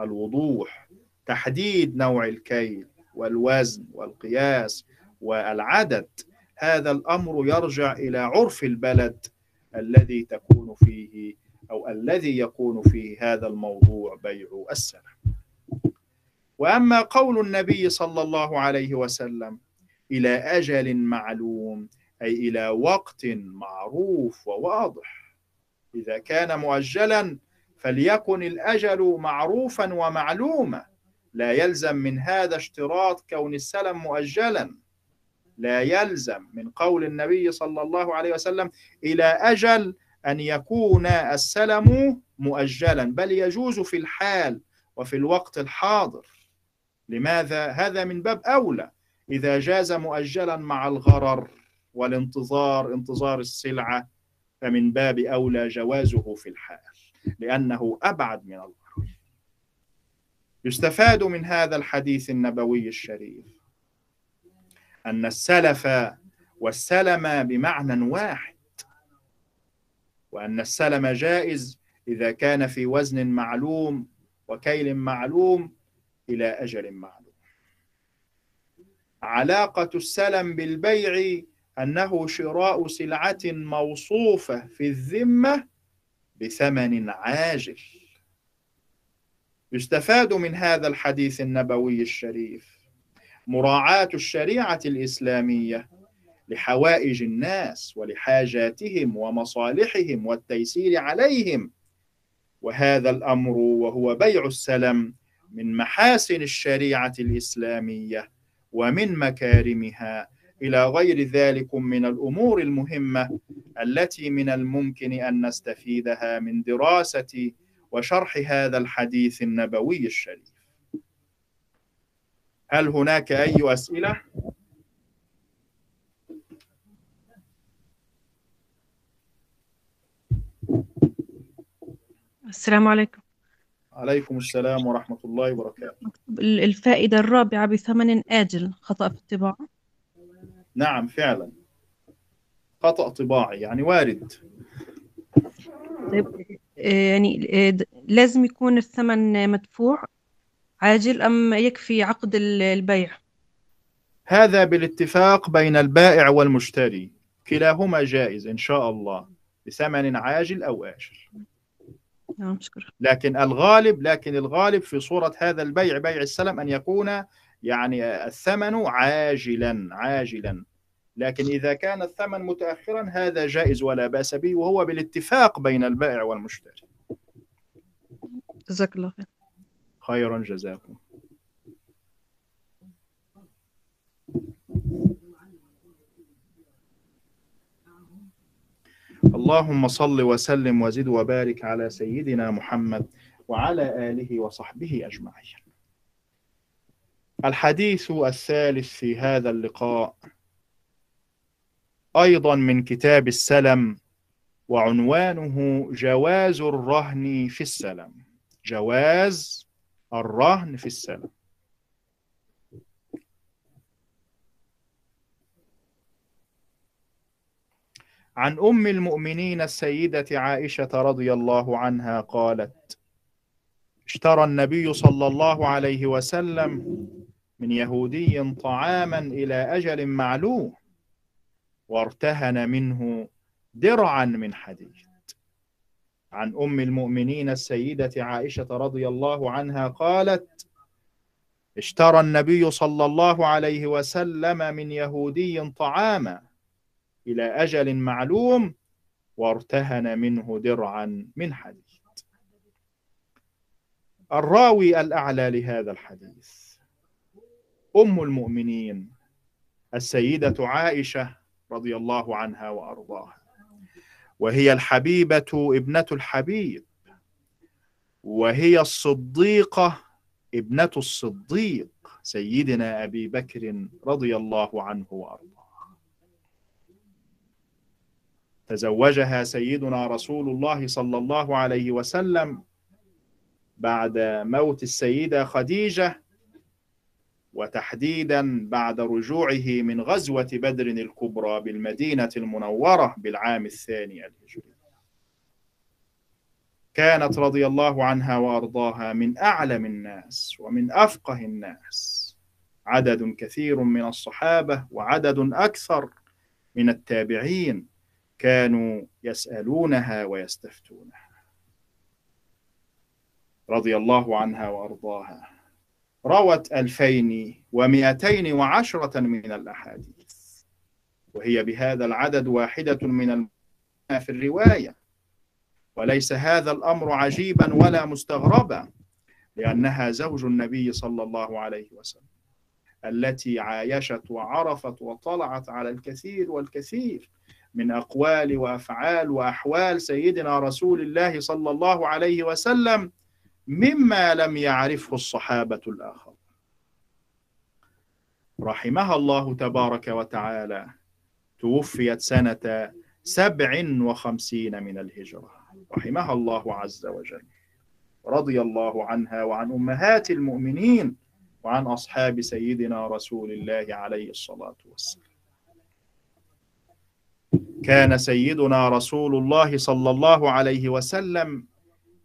الوضوح تحديد نوع الكيل والوزن والقياس والعدد. هذا الأمر يرجع إلى عرف البلد الذي تكون فيه أو الذي يكون فيه هذا الموضوع بيع السلم وأما قول النبي صلى الله عليه وسلم إلى أجل معلوم أي إلى وقت معروف وواضح. إذا كان مؤجلا فليكن الأجل معروفا ومعلوما. لا يلزم من هذا اشتراط كون السلم مؤجلا. لا يلزم من قول النبي صلى الله عليه وسلم إلى أجل أن يكون السلم مؤجلا بل يجوز في الحال وفي الوقت الحاضر. لماذا؟ هذا من باب أولى. إذا جاز مؤجلا مع الغرر والانتظار انتظار السلعة فمن باب أولى جوازه في الحال لأنه أبعد من الغرر. يستفاد من هذا الحديث النبوي الشريف أن السلف والسلم بمعنى واحد وأن السلم جائز إذا كان في وزن معلوم وكيل معلوم إلى أجل معلوم. علاقة السلم بالبيع أنه شراء سلعة موصوفة في الذمة بثمن عاجل. يستفاد من هذا الحديث النبوي الشريف مراعاة الشريعة الإسلامية لحوائج الناس ولحاجاتهم ومصالحهم والتيسير عليهم وهذا الأمر وهو بيع السلم من محاسن الشريعة الإسلامية ومن مكارمها. إلى غير ذلك من الأمور المهمة التي من الممكن أن نستفيدها من دراسة وشرح هذا الحديث النبوي الشريف. هل هناك أي أسئلة؟ السلام عليكم. عليكم السلام ورحمة الله وبركاته. الفائدة الرابعة بثمن آجل خطأ في الطباعة. نعم فعلا. خطأ طباعي يعني وارد. طيب يعني لازم يكون الثمن مدفوع عاجل أم يكفي عقد البيع؟ هذا بالاتفاق بين البائع والمشتري. كلاهما جائز إن شاء الله بثمن عاجل أو آجل. نعم شكرا. لكن الغالب لكن الغالب في صورة هذا البيع بيع السلم أن يكون يعني الثمن عاجلا عاجلا. لكن إذا كان الثمن متأخرا هذا جائز ولا بأس به وهو بالاتفاق بين البائع والمشتري. جزاك الله خير. خيرا جزاكم. اللهم صل وسلم وزد وبارك على سيدنا محمد وعلى آله وصحبه أجمعين. الحديث الثالث في هذا اللقاء. أيضا من كتاب السلم وعنوانه جواز الرهن في السلم. جواز الرهن في السلم. عن أم المؤمنين السيدة عائشة رضي الله عنها قالت اشترى النبي صلى الله عليه وسلم من يهودي طعاما إلى أجل معلوم وارتهن منه درعا من حديد. عن أم المؤمنين السيدة عائشة رضي الله عنها قالت اشترى النبي صلى الله عليه وسلم من يهودي طعاما إلى أجل معلوم وارتهن منه درعا من حديد الراوي الأعلى لهذا الحديث. أم المؤمنين السيدة عائشة رضي الله عنها وأرضاها. وهي الحبيبة ابنة الحبيب. وهي الصديقة ابنة الصديق سيدنا أبي بكر رضي الله عنه وأرضاه. تزوجها سيدنا رسول الله صلى الله عليه وسلم بعد موت السيدة خديجة وتحديدا بعد رجوعه من غزوة بدر الكبرى بالمدينة المنورة بالعام الثاني الهجري. كانت رضي الله عنها وأرضاها من أعلم الناس ومن أفقه الناس. عدد كثير من الصحابة وعدد أكثر من التابعين. كانوا يسألونها ويستفتونها. رضي الله عنها وأرضاها. روت ألفين ومئتين وعشرة من الأحاديث. وهي بهذا العدد واحدة من في الرواية. وليس هذا الأمر عجيبا ولا مستغربا لأنها زوج النبي صلى الله عليه وسلم. التي عايشت وعرفت وطلعت على الكثير والكثير. من أقوال وأفعال وأحوال سيدنا رسول الله صلى الله عليه وسلم مما لم يعرفه الصحابة الآخر. رحمها الله تبارك وتعالى توفيت سنة سبع وخمسين من الهجرة. رحمها الله عز وجل. رضي الله عنها وعن أمهات المؤمنين وعن أصحاب سيدنا رسول الله عليه الصلاة والسلام. كان سيدنا رسول الله صلى الله عليه وسلم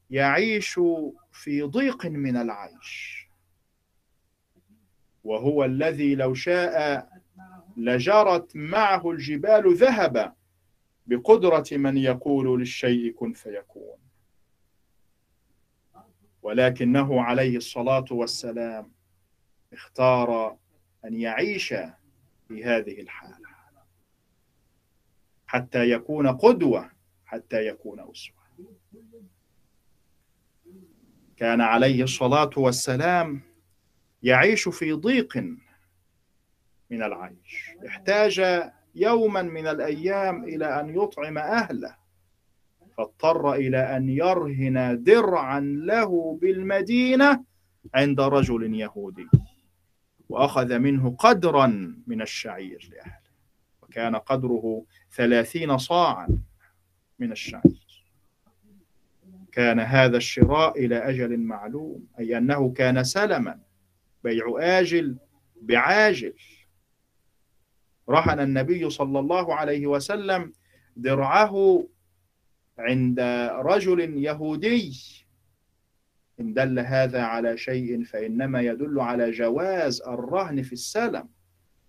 يعيش في ضيق من العيش. وهو الذي لو شاء لجرت معه الجبال ذهبا بقدرة من يقول للشيء كن فيكون. ولكنه عليه الصلاة والسلام اختار أن يعيش في هذه الحالة. حتى يكون قدوة حتى يكون أسوة. كان عليه الصلاة والسلام يعيش في ضيق من العيش. احتاج يوما من الأيام إلى أن يطعم أهله. فاضطر إلى أن يرهن درعا له بالمدينة عند رجل يهودي وأخذ منه قدرا من الشعير لأهله. وكان قدره ثلاثين صاعا من الشعير كان هذا الشراء إلى أجل معلوم أي أنه كان سلما بيع آجل بعاجل. رهن النبي صلى الله عليه وسلم درعه عند رجل يهودي. إن دل هذا على شيء فإنما يدل على جواز الرهن في السلم.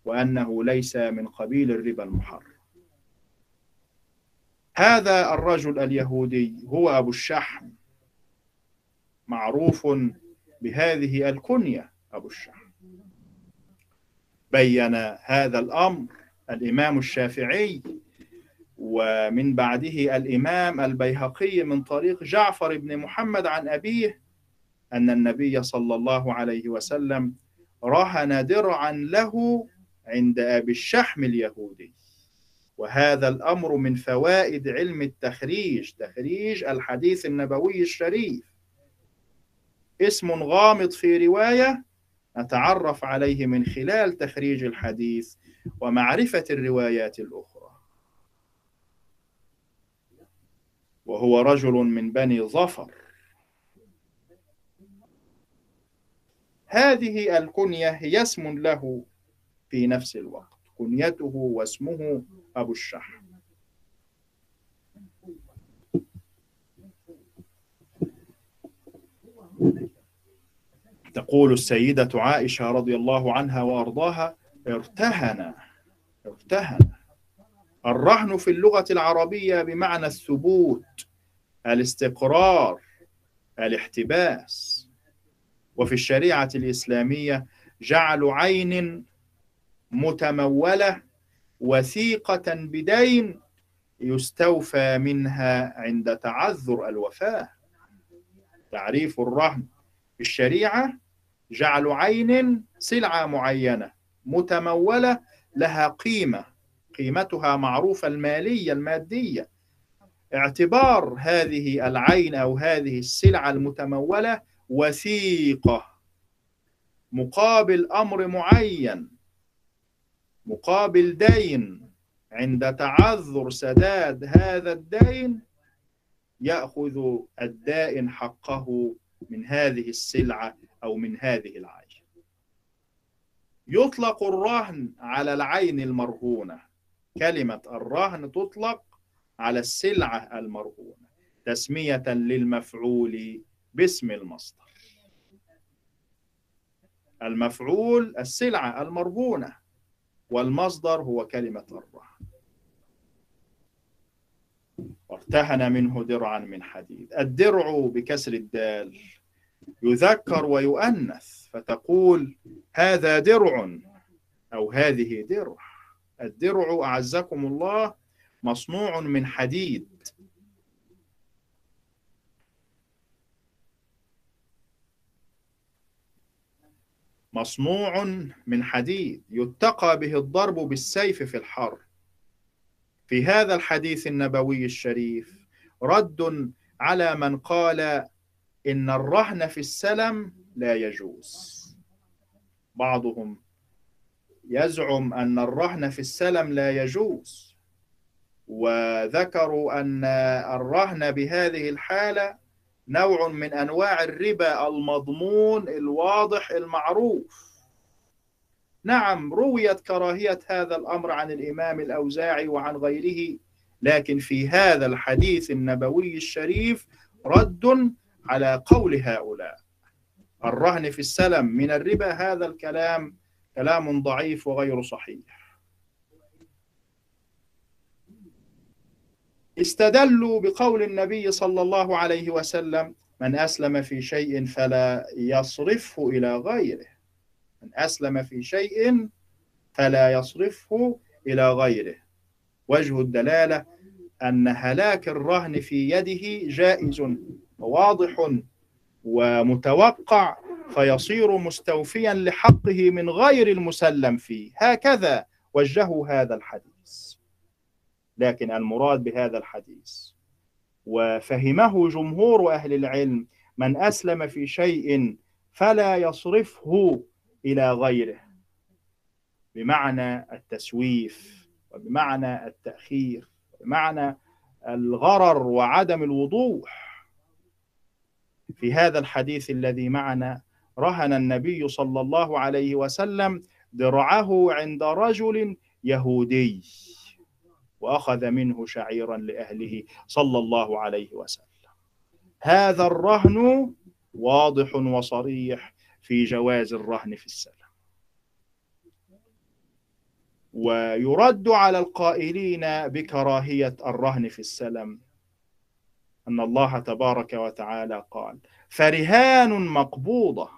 وأنه ليس من قبيل الربا المحرم. هذا الرجل اليهودي هو أبو الشحم معروف بهذه الكنية أبو الشحم. بين هذا الأمر الإمام الشافعي ومن بعده الإمام البيهقي من طريق جعفر بن محمد عن أبيه أن النبي صلى الله عليه وسلم رهن درعا له عند أبي الشحم اليهودي. وهذا الأمر من فوائد علم التخريج تخريج الحديث النبوي الشريف. اسم غامض في رواية نتعرف عليه من خلال تخريج الحديث ومعرفة الروايات الأخرى. وهو رجل من بني ظفر. هذه الكنية هي اسم له. في نفس الوقت كنيته واسمه أبو الشحم. تقول السيدة عائشة رضي الله عنها وأرضاها ارتهن ارتهن. الرهن في اللغة العربية بمعنى الثبوت الاستقرار الاحتباس. وفي الشريعة الإسلامية جعل عين متمولة وثيقة بدين يستوفى منها عند تعذر الوفاة. تعريف الرهن في الشريعة جعل عين سلعة معينة متمولة لها قيمة قيمتها معروفة المالية المادية. اعتبار هذه العين أو هذه السلعة المتمولة وثيقة مقابل أمر معين. مقابل دين عند تعذر سداد هذا الدين يأخذ الدائن حقه من هذه السلعة أو من هذه العين يطلق الرهن على العين المرهونة. كلمة الرهن تطلق على السلعة المرهونة تسمية للمفعول باسم المصدر. المفعول السلعة المرهونة. والمصدر هو كلمة الرهن وارتهن منه درعا من حديد. الدرع بكسر الدال يذكر ويؤنث فتقول هذا درع أو هذه درع. الدرع أعزكم الله مصنوع من حديد. مصنوع من حديد يتقى به الضرب بالسيف في الحرب في هذا الحديث النبوي الشريف رد على من قال إن الرهن في السلم لا يجوز. بعضهم يزعم أن الرهن في السلم لا يجوز وذكروا أن الرهن بهذه الحالة نوع من أنواع الربا المضمون الواضح المعروف. نعم رويت كراهية هذا الأمر عن الإمام الأوزاعي وعن غيره لكن في هذا الحديث النبوي الشريف رد على قول هؤلاء. الرهن في السلم من الربا هذا الكلام كلام ضعيف وغير صحيح. استدلوا بقول النبي صلى الله عليه وسلم من أسلم في شيء فلا يصرفه إلى غيره. من أسلم في شيء فلا يصرفه إلى غيره. وجه الدلالة أن هلاك الرهن في يده جائز وواضح ومتوقع فيصير مستوفيا لحقه من غير المسلم فيه. هكذا وجهوا هذا الحديث. لكن المراد بهذا الحديث. وفهمه جمهور أهل العلم من أسلم في شيء فلا يصرفه إلى غيره بمعنى التسويف وبمعنى التأخير بمعنى الغرر وعدم الوضوح. في هذا الحديث الذي معنا رهن النبي صلى الله عليه وسلم درعه عند رجل يهودي. وأخذ منه شعيرا لأهله صلى الله عليه وسلم. هذا الرهن واضح وصريح في جواز الرهن في السلم ويرد على القائلين بكراهية الرهن في السلم أن الله تبارك وتعالى قال فرهان مقبوضة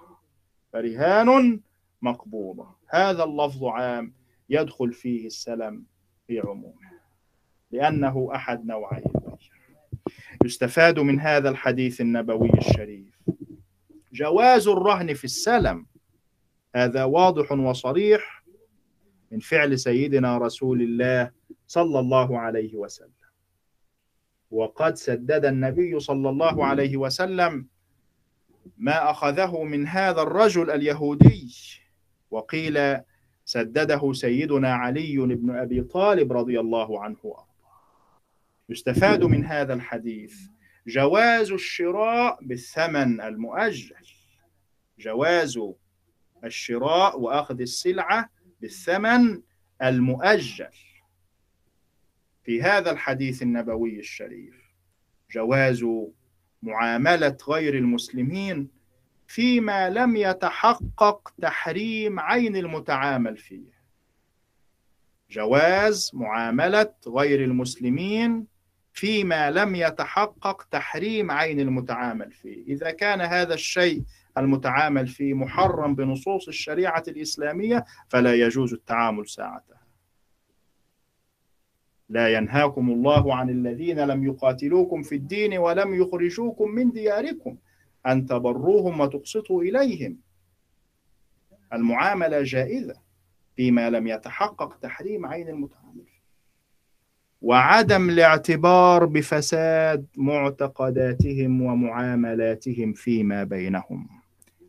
فرهان مقبوضة. هذا اللفظ عام يدخل فيه السلم في عمومه. لأنه أحد نوعي يستفاد من هذا الحديث النبوي الشريف. جواز الرهن في السلم هذا واضح وصريح من فعل سيدنا رسول الله صلى الله عليه وسلم. وقد سدد النبي صلى الله عليه وسلم ما أخذه من هذا الرجل اليهودي وقيل سدده سيدنا علي بن أبي طالب رضي الله عنه. يستفاد من هذا الحديث. جواز الشراء بالثمن المؤجل. جواز الشراء وأخذ السلعة بالثمن المؤجل. في هذا الحديث النبوي الشريف جواز معاملة غير المسلمين فيما لم يتحقق تحريم عين المتعامل فيه. جواز معاملة غير المسلمين فيما لم يتحقق تحريم عين المتعامل فيه. إذا كان هذا الشيء المتعامل فيه محرم بنصوص الشريعة الإسلامية فلا يجوز التعامل ساعتها. لا ينهاكم الله عن الذين لم يقاتلوكم في الدين ولم يخرجوكم من دياركم أن تبروهم وتقسطوا إليهم. المعاملة جائزة فيما لم يتحقق تحريم عين المتعامل. وعدم الاعتبار بفساد معتقداتهم ومعاملاتهم فيما بينهم.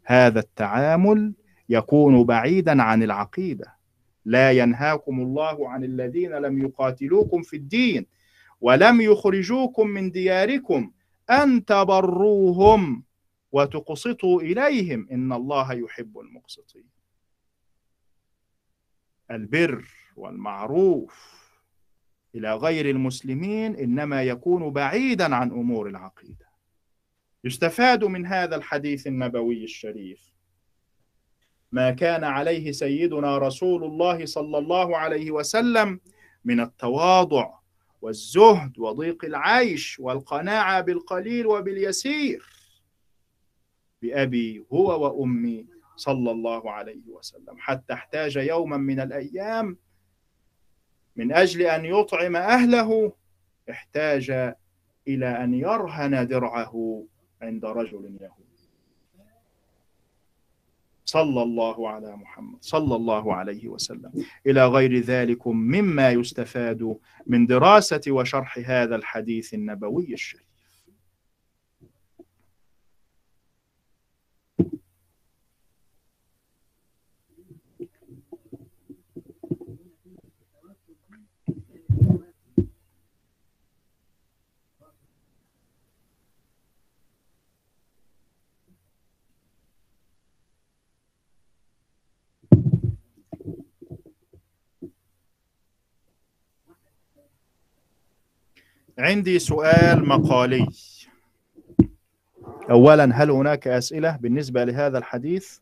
هذا التعامل يكون بعيدا عن العقيدة. لا ينهاكم الله عن الذين لم يقاتلوكم في الدين ولم يخرجوكم من دياركم أن تبروهم وتقسطوا إليهم. إن الله يحب المقسطين. البر والمعروف. إلى غير المسلمين إنما يكون بعيدا عن أمور العقيدة. يستفاد من هذا الحديث النبوي الشريف. ما كان عليه سيدنا رسول الله صلى الله عليه وسلم من التواضع والزهد وضيق العيش والقناعة بالقليل وباليسير بأبي هو وأمي صلى الله عليه وسلم. حتى احتاج يوما من الأيام من أجل أن يطعم أهله احتاج إلى أن يرهن درعه عند رجل يهودي صلى الله على محمد صلى الله عليه وسلم. إلى غير ذلك مما يستفاد من دراسة وشرح هذا الحديث النبوي الشريف. عندي سؤال مقالي أولا هل هناك أسئلة بالنسبة لهذا الحديث؟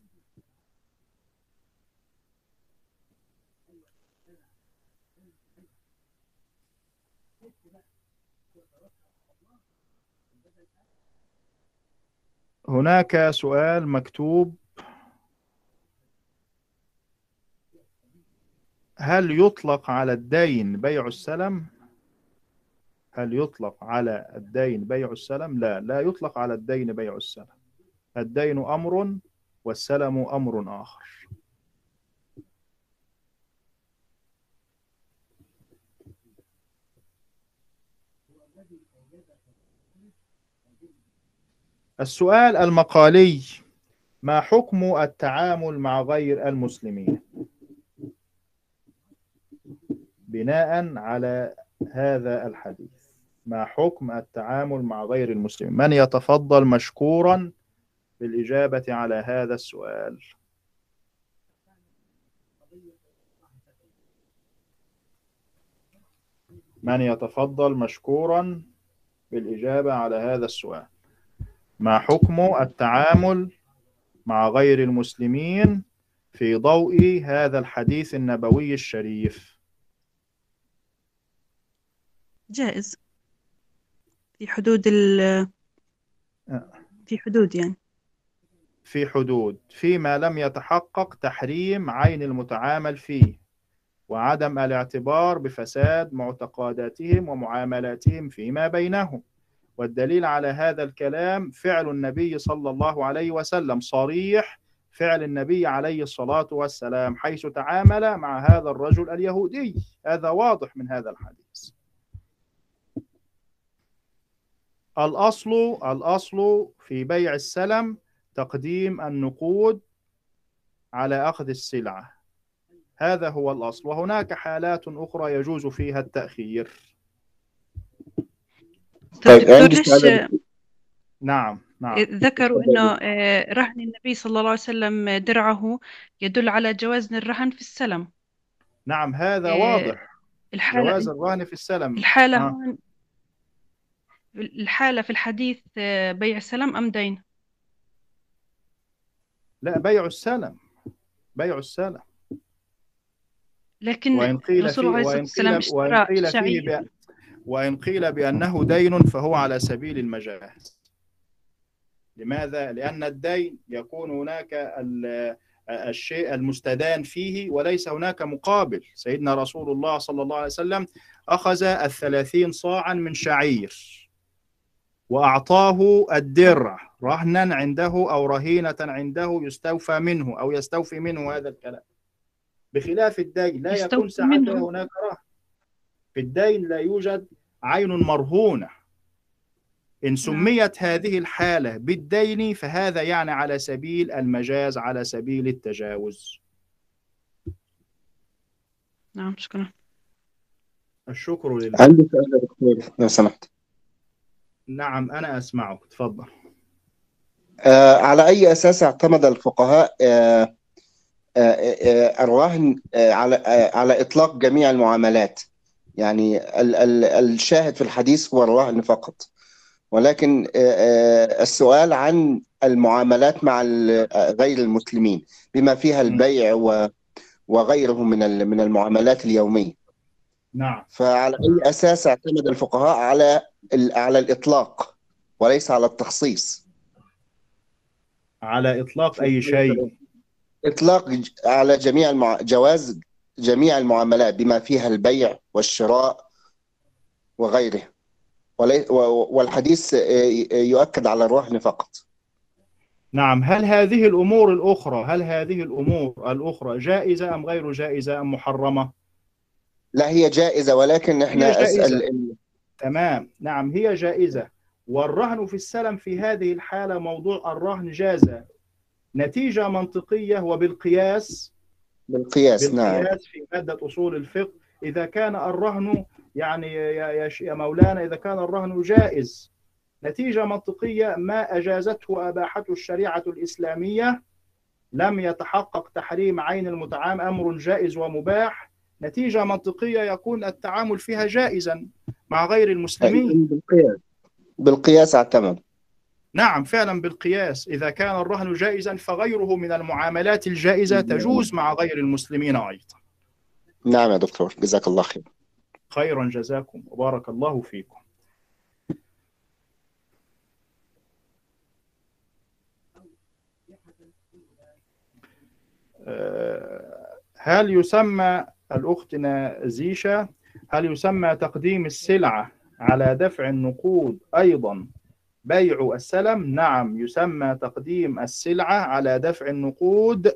هناك سؤال مكتوب هل يطلق على الدين بيع السلم؟ هل يطلق على الدين بيع السلم؟ لا لا يطلق على الدين بيع السلم. الدين أمر والسلم أمر آخر. السؤال المقالي ما حكم التعامل مع غير المسلمين؟ بناء على هذا الحديث. ما حكم التعامل مع غير المسلمين من يتفضل مشكورا بالإجابة على هذا السؤال. من يتفضل مشكورا بالإجابة على هذا السؤال. ما حكم التعامل مع غير المسلمين في ضوء هذا الحديث النبوي الشريف؟ جائز. في حدود ال في حدود يعني. في حدود. فيما لم يتحقق تحريم عين المتعامل فيه وعدم الاعتبار بفساد معتقداتهم ومعاملاتهم فيما بينهم. والدليل على هذا الكلام فعل النبي صلى الله عليه وسلم صريح فعل النبي عليه الصلاة والسلام حيث تعامل مع هذا الرجل اليهودي. هذا واضح من هذا الحديث. الأصل الأصل في بيع السلم تقديم النقود على أخذ السلعة. هذا هو الأصل. وهناك حالات أخرى يجوز فيها التأخير. طيب، عندي. نعم نعم. ذكروا إنه آه، رهن النبي صلى الله عليه وسلم درعه يدل على جواز الرهن في السلم. نعم هذا إيه، واضح. الحالة جواز الرهن في السلم. الحالة آه. هون الحالة في الحديث آه، بيع السلم أم دين؟ لا بيع السلم بيع السلم لكن وإن قيل الرسول عليه الصلاة والسلام وإن قيل فيه شعير بأ- وإن قيل بأنه دين فهو على سبيل المجاز. لماذا؟ لأن الدين يكون هناك ال- الشيء المستدان فيه وليس هناك مقابل. سيدنا رسول الله صلى الله عليه وسلم أخذ الثلاثين صاعا من شعير. وأعطاه الدرع رهنا عنده أو رهينة عنده يستوفى منه أو يستوفي منه هذا الكلام. بخلاف الدين لا يكون منه. هناك رهن. في الدين لا يوجد عين مرهونة. إن سميت هذه الحالة بالدين فهذا يعني على سبيل المجاز على سبيل التجاوز. نعم شكرا. الشكر لله. عندي سؤال يا دكتور لو سمحت. نعم أنا أسمعك تفضل. آه على أي أساس اعتمد الفقهاء؟ آه آه آه الرهن آه على آه على إطلاق جميع المعاملات. يعني ال ال الشاهد في الحديث هو الرهن فقط. ولكن آه آه السؤال عن المعاملات مع آه، غير المسلمين بما فيها البيع و- وغيره من من المعاملات اليومية. نعم. فعلى أي أساس اعتمد الفقهاء على على الإطلاق وليس على التخصيص. على إطلاق أي شيء. إطلاق ج- على جميع المع... جواز جميع المعاملات بما فيها البيع والشراء وغيره. ولي... و- والحديث آه، يؤكد على الرهن فقط. نعم. هل هذه الأمور الأخرى هل هذه الأمور الأخرى جائزة أم غير جائزة أم محرمة؟ لا هي جائزة ولكن إحنا جائزة. أسأل تمام. نعم هي جائزة. والرهن في السلم في هذه الحالة موضوع الرهن جاز نتيجة منطقية وبالقياس؟ بالقياس نعم. بالقياس في مادة أصول الفقه. إذا كان الرهن يعني يا, يا, يا مولانا إذا كان الرهن جائز. نتيجة منطقية ما أجازته وأباحته الشريعة الإسلامية؟ لم يتحقق تحريم عين المتعام أمر جائز ومباح. نتيجة منطقية يكون التعامل فيها جائزا. مع غير المسلمين. بالقياس. بالقياس اعتمد. نعم فعلا بالقياس. إذا كان الرهن جائزا فغيره من المعاملات الجائزة تجوز مع غير المسلمين أيضا. نعم يا دكتور جزاك الله خير. خيرا جزاكم وبارك الله فيكم. آه، هل يسمى الأختنا زيشا هل يسمى تقديم السلعة على دفع النقود أيضا؟ بيع السلم نعم يسمى تقديم السلعة على دفع النقود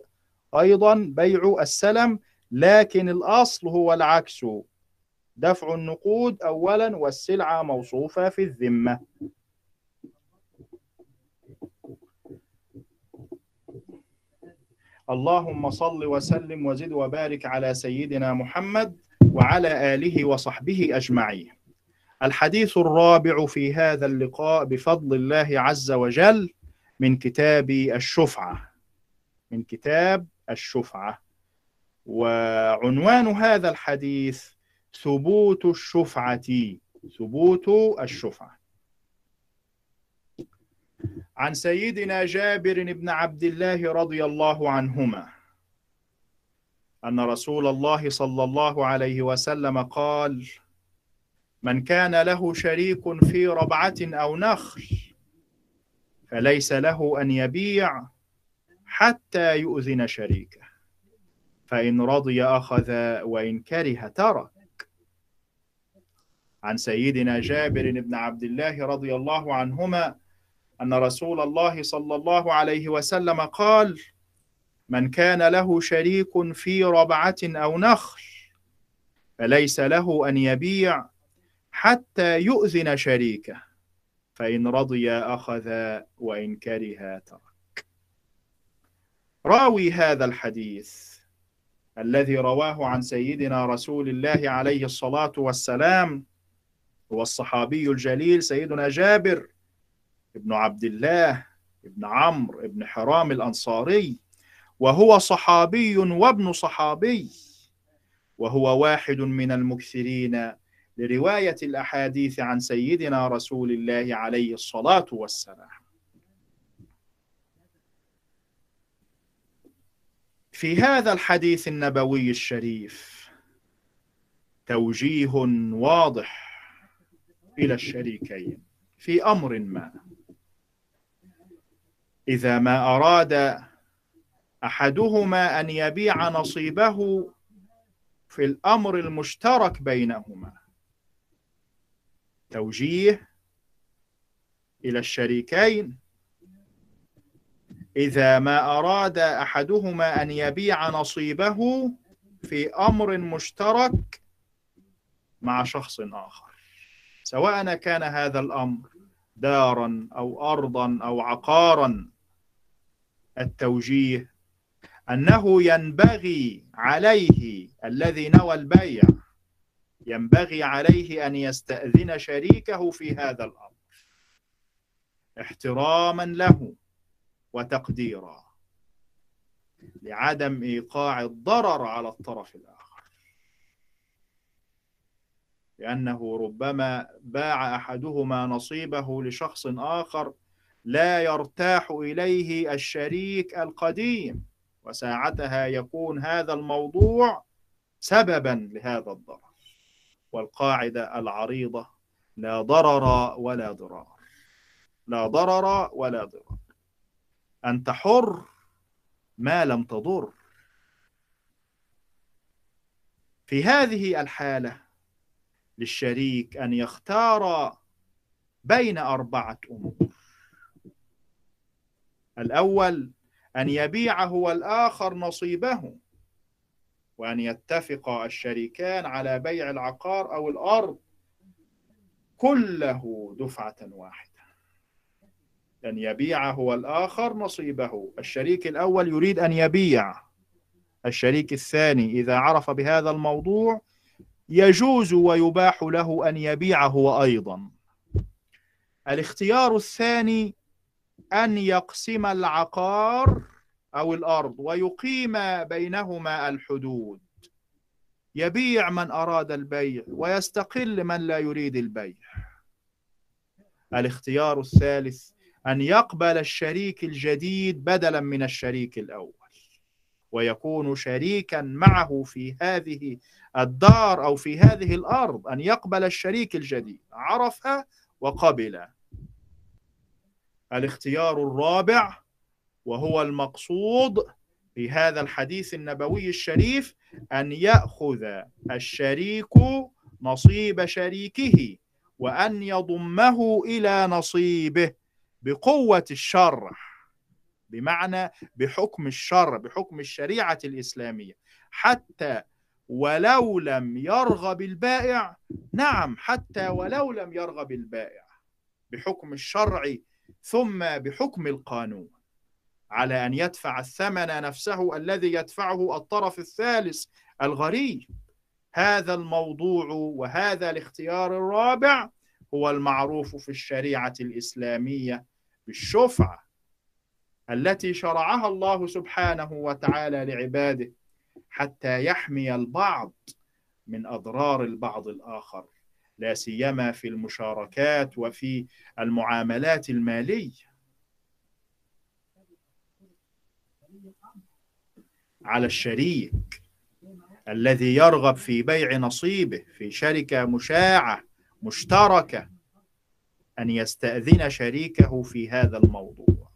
أيضا بيع السلم لكن الأصل هو العكس. دفع النقود أولا والسلعة موصوفة في الذمة. اللهم صل وسلم وزد وبارك على سيدنا محمد وعلى آله وصحبه أجمعين. الحديث الرابع في هذا اللقاء بفضل الله عز وجل من كتاب الشفعة. من كتاب الشفعة. وعنوان هذا الحديث ثبوت الشفعة. ثبوت الشفعة. عن سيدنا جابر بن عبد الله رضي الله عنهما أن رسول الله صلى الله عليه وسلم قال من كان له شريك في ربعة أو نخل فليس له أن يبيع حتى يؤذن شريكه فإن رضي أخذ وإن كره ترك. عن سيدنا جابر بن عبد الله رضي الله عنهما أن رسول الله صلى الله عليه وسلم قال من كان له شريك في ربعة أو نخل فليس له أن يبيع حتى يؤذن شريكه فإن رضي أخذ وإن كره ترك. راوي هذا الحديث الذي رواه عن سيدنا رسول الله عليه الصلاة والسلام هو الصحابي الجليل سيدنا جابر ابن عبد الله ابن عمرو ابن حرام الأنصاري وهو صحابي وابن صحابي وهو واحد من المكثرين لرواية الأحاديث عن سيدنا رسول الله عليه الصلاة والسلام. في هذا الحديث النبوي الشريف توجيه واضح إلى الشريكين في أمر ما. إذا ما أراد أحدهما أن يبيع نصيبه في الأمر المشترك بينهما. توجيه إلى الشريكين. إذا ما أراد أحدهما أن يبيع نصيبه في أمر مشترك مع شخص آخر سواء كان هذا الأمر دارا أو أرضا أو عقارا التوجيه أنه ينبغي عليه الذي نوى البيع ينبغي عليه أن يستأذن شريكه في هذا الأمر احتراما له وتقديرا لعدم إيقاع الضرر على الطرف الآخر. لأنه ربما باع أحدهما نصيبه لشخص آخر لا يرتاح إليه الشريك القديم وساعتها يكون هذا الموضوع سببا لهذا الضرر. والقاعدة العريضة لا ضرر ولا ضرار. لا ضرر ولا ضرار. أنت حر ما لم تضر. في هذه الحالة للشريك أن يختار بين أربعة أمور. الأول أن يبيع هو الآخر نصيبه وأن يتفق الشريكان على بيع العقار أو الأرض كله دفعة واحدة. أن يبيع هو الآخر نصيبه. الشريك الأول يريد أن يبيع. الشريك الثاني إذا عرف بهذا الموضوع يجوز ويباح له أن يبيع هو أيضا. الاختيار الثاني أن يقسم العقار أو الأرض ويقيم بينهما الحدود. يبيع من أراد البيع ويستقل من لا يريد البيع. الاختيار الثالث أن يقبل الشريك الجديد بدلا من الشريك الأول ويكون شريكا معه في هذه الدار أو في هذه الأرض أن يقبل الشريك الجديد. عرفها وقبل. الاختيار الرابع وهو المقصود في هذا الحديث النبوي الشريف أن يأخذ الشريك نصيب شريكه وأن يضمه إلى نصيبه بقوة الشرع بمعنى بحكم الشرع بحكم الشريعة الإسلامية. حتى ولو لم يرغب البائع نعم حتى ولو لم يرغب البائع بحكم الشرع ثم بحكم القانون على أن يدفع الثمن نفسه الذي يدفعه الطرف الثالث الغريب. هذا الموضوع وهذا الاختيار الرابع هو المعروف في الشريعة الإسلامية بالشفعة التي شرعها الله سبحانه وتعالى لعباده حتى يحمي البعض من أضرار البعض الآخر. لا سيما في المشاركات وفي المعاملات المالية. على الشريك الذي يرغب في بيع نصيبه في شركة مشاعة مشتركة أن يستأذن شريكه في هذا الموضوع.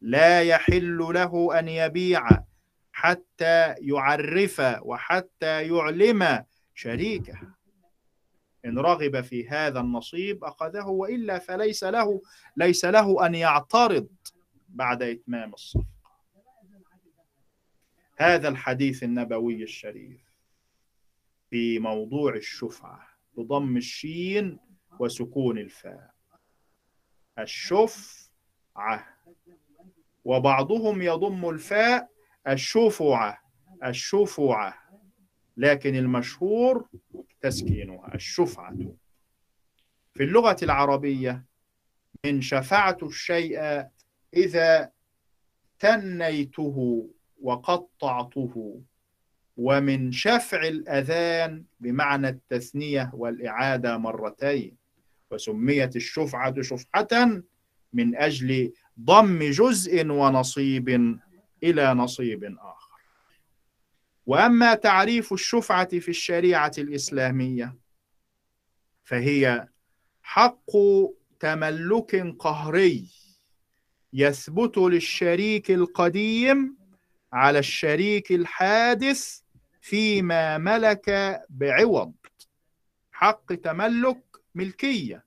لا يحل له أن يبيع حتى يعرف وحتى يعلم شريكه. إن رغب في هذا النصيب أخذه وإلا فليس له ليس له أن يعترض بعد إتمام الصفقة. هذا الحديث النبوي الشريف في موضوع الشفعة بضم الشين وسكون الفاء. الشفعة وبعضهم يضم الفاء الشفعة الشفعة. لكن المشهور تسكينها الشفعة. في اللغة العربية من شفعت الشيء إذا تنيته وقطعته ومن شفع الأذان بمعنى التثنية والإعادة مرتين وسميت الشفعة شفعة من أجل ضم جزء ونصيب إلى نصيب آخر. وأما تعريف الشفعة في الشريعة الإسلامية فهي حق تملك قهري يثبت للشريك القديم على الشريك الحادث فيما ملك بعوض. حق تملك ملكية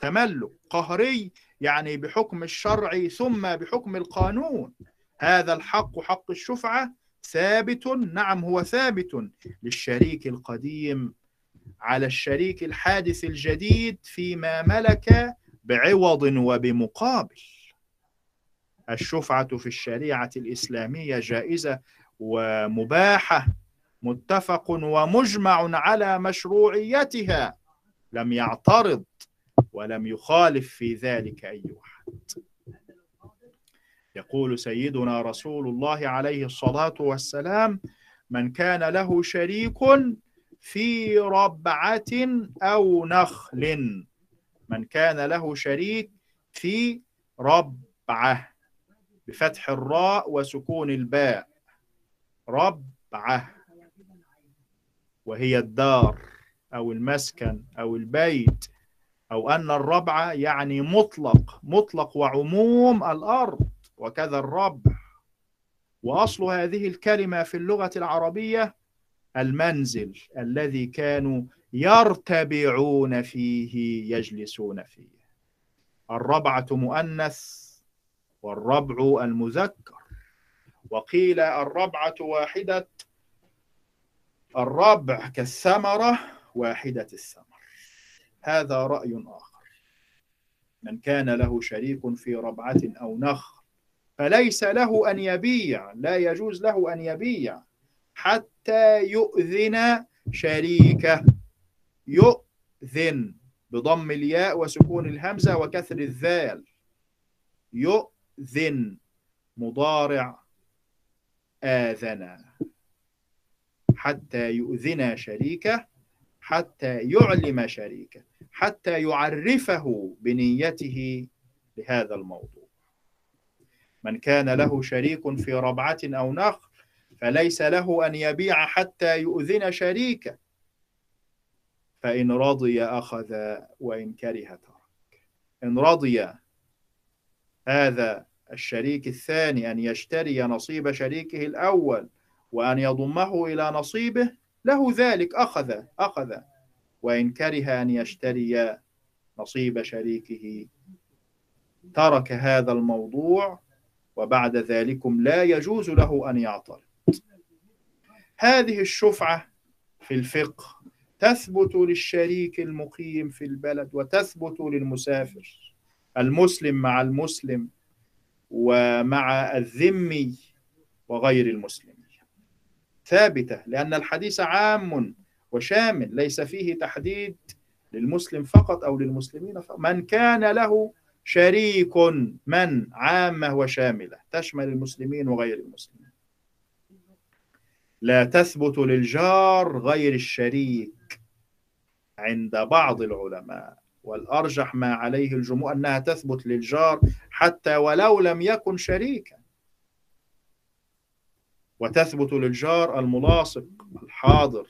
تملك قهري يعني بحكم الشرع ثم بحكم القانون. هذا الحق حق الشفعة ثابت نعم هو ثابت للشريك القديم على الشريك الحادث الجديد فيما ملك بعوض وبمقابل. الشفعة في الشريعة الإسلامية جائزة ومباحة متفق ومجمع على مشروعيتها لم يعترض ولم يخالف في ذلك أي أحد يقول سيدنا رسول الله عليه الصلاة والسلام من كان له شريك في ربعة أو نخل. من كان له شريك في ربعة بفتح الراء وسكون الباء. ربعة وهي الدار أو المسكن أو البيت أو أن الربعة يعني مطلق مطلق وعموم الأرض. وكذا الربع وأصل هذه الكلمة في اللغة العربية المنزل الذي كانوا يرتبعون فيه يجلسون فيه. الربعة مؤنث والربع المذكر. وقيل الربعة واحدة الربع كالثمرة واحدة الثمر. هذا رأي آخر. من كان له شريك في ربعة أو نخل. فليس له أن يبيع لا يجوز له أن يبيع حتى يؤذن شريكه. يؤذن بضم الياء وسكون الهمزة وكسر الذال. يؤذن مضارع آذن حتى يؤذن شريكه حتى يعلم شريكه حتى يعرفه بنيته لهذا الموضوع. من كان له شريك في ربعة أو نخل فليس له أن يبيع حتى يؤذن شريكه. فإن رضي أخذ وإن كره ترك. إن رضي هذا الشريك الثاني أن يشتري نصيب شريكه الأول وأن يضمه إلى نصيبه له ذلك أخذ أخذ. وإن كره أن يشتري نصيب شريكه ترك هذا الموضوع وبعد ذلكم لا يجوز له أن يعترض. هذه الشفعة في الفقه تثبت للشريك المقيم في البلد وتثبت للمسافر. المسلم مع المسلم ومع الذمي وغير المسلم. ثابتة لأن الحديث عام وشامل ليس فيه تحديد للمسلم فقط أو للمسلمين فقط. من كان له شريك من عامة وشاملة تشمل المسلمين وغير المسلمين. لا تثبت للجار غير الشريك عند بعض العلماء والأرجح ما عليه الجمهور أنها تثبت للجار حتى ولو لم يكن شريكا. وتثبت للجار الملاصق الحاضر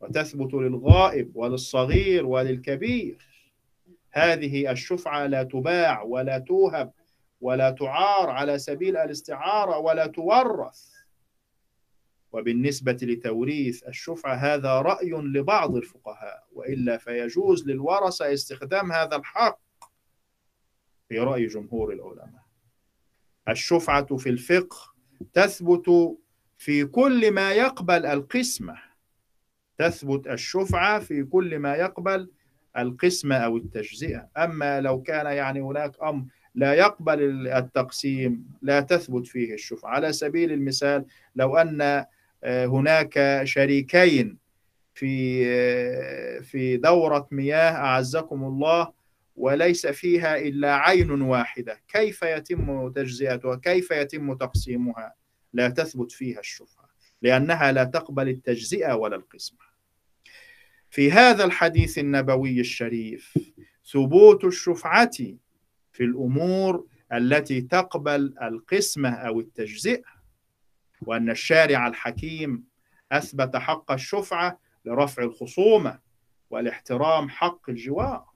وتثبت للغائب وللصغير وللكبير. هذه الشفعة لا تباع ولا توهب ولا تعار على سبيل الاستعارة ولا تورث. وبالنسبة لتوريث الشفعة هذا رأي لبعض الفقهاء وإلا فيجوز للورثة استخدام هذا الحق في رأي جمهور العلماء. الشفعة في الفقه تثبت في كل ما يقبل القسمة. تثبت الشفعة في كل ما يقبل القسمة أو التجزئة. أما لو كان يعني هناك أمر لا يقبل التقسيم لا تثبت فيه الشفعة. على سبيل المثال لو أن هناك شريكين في في دورة مياه أعزكم الله وليس فيها إلا عين واحدة كيف يتم تجزئتها؟ كيف يتم تقسيمها؟ لا تثبت فيها الشفعة لأنها لا تقبل التجزئة ولا القسمة في هذا الحديث النبوي الشريف ثبوت الشفعة في الأمور التي تقبل القسمة أو التجزئة وأن الشارع الحكيم أثبت حق الشفعة لرفع الخصومة والاحترام حق الجوار.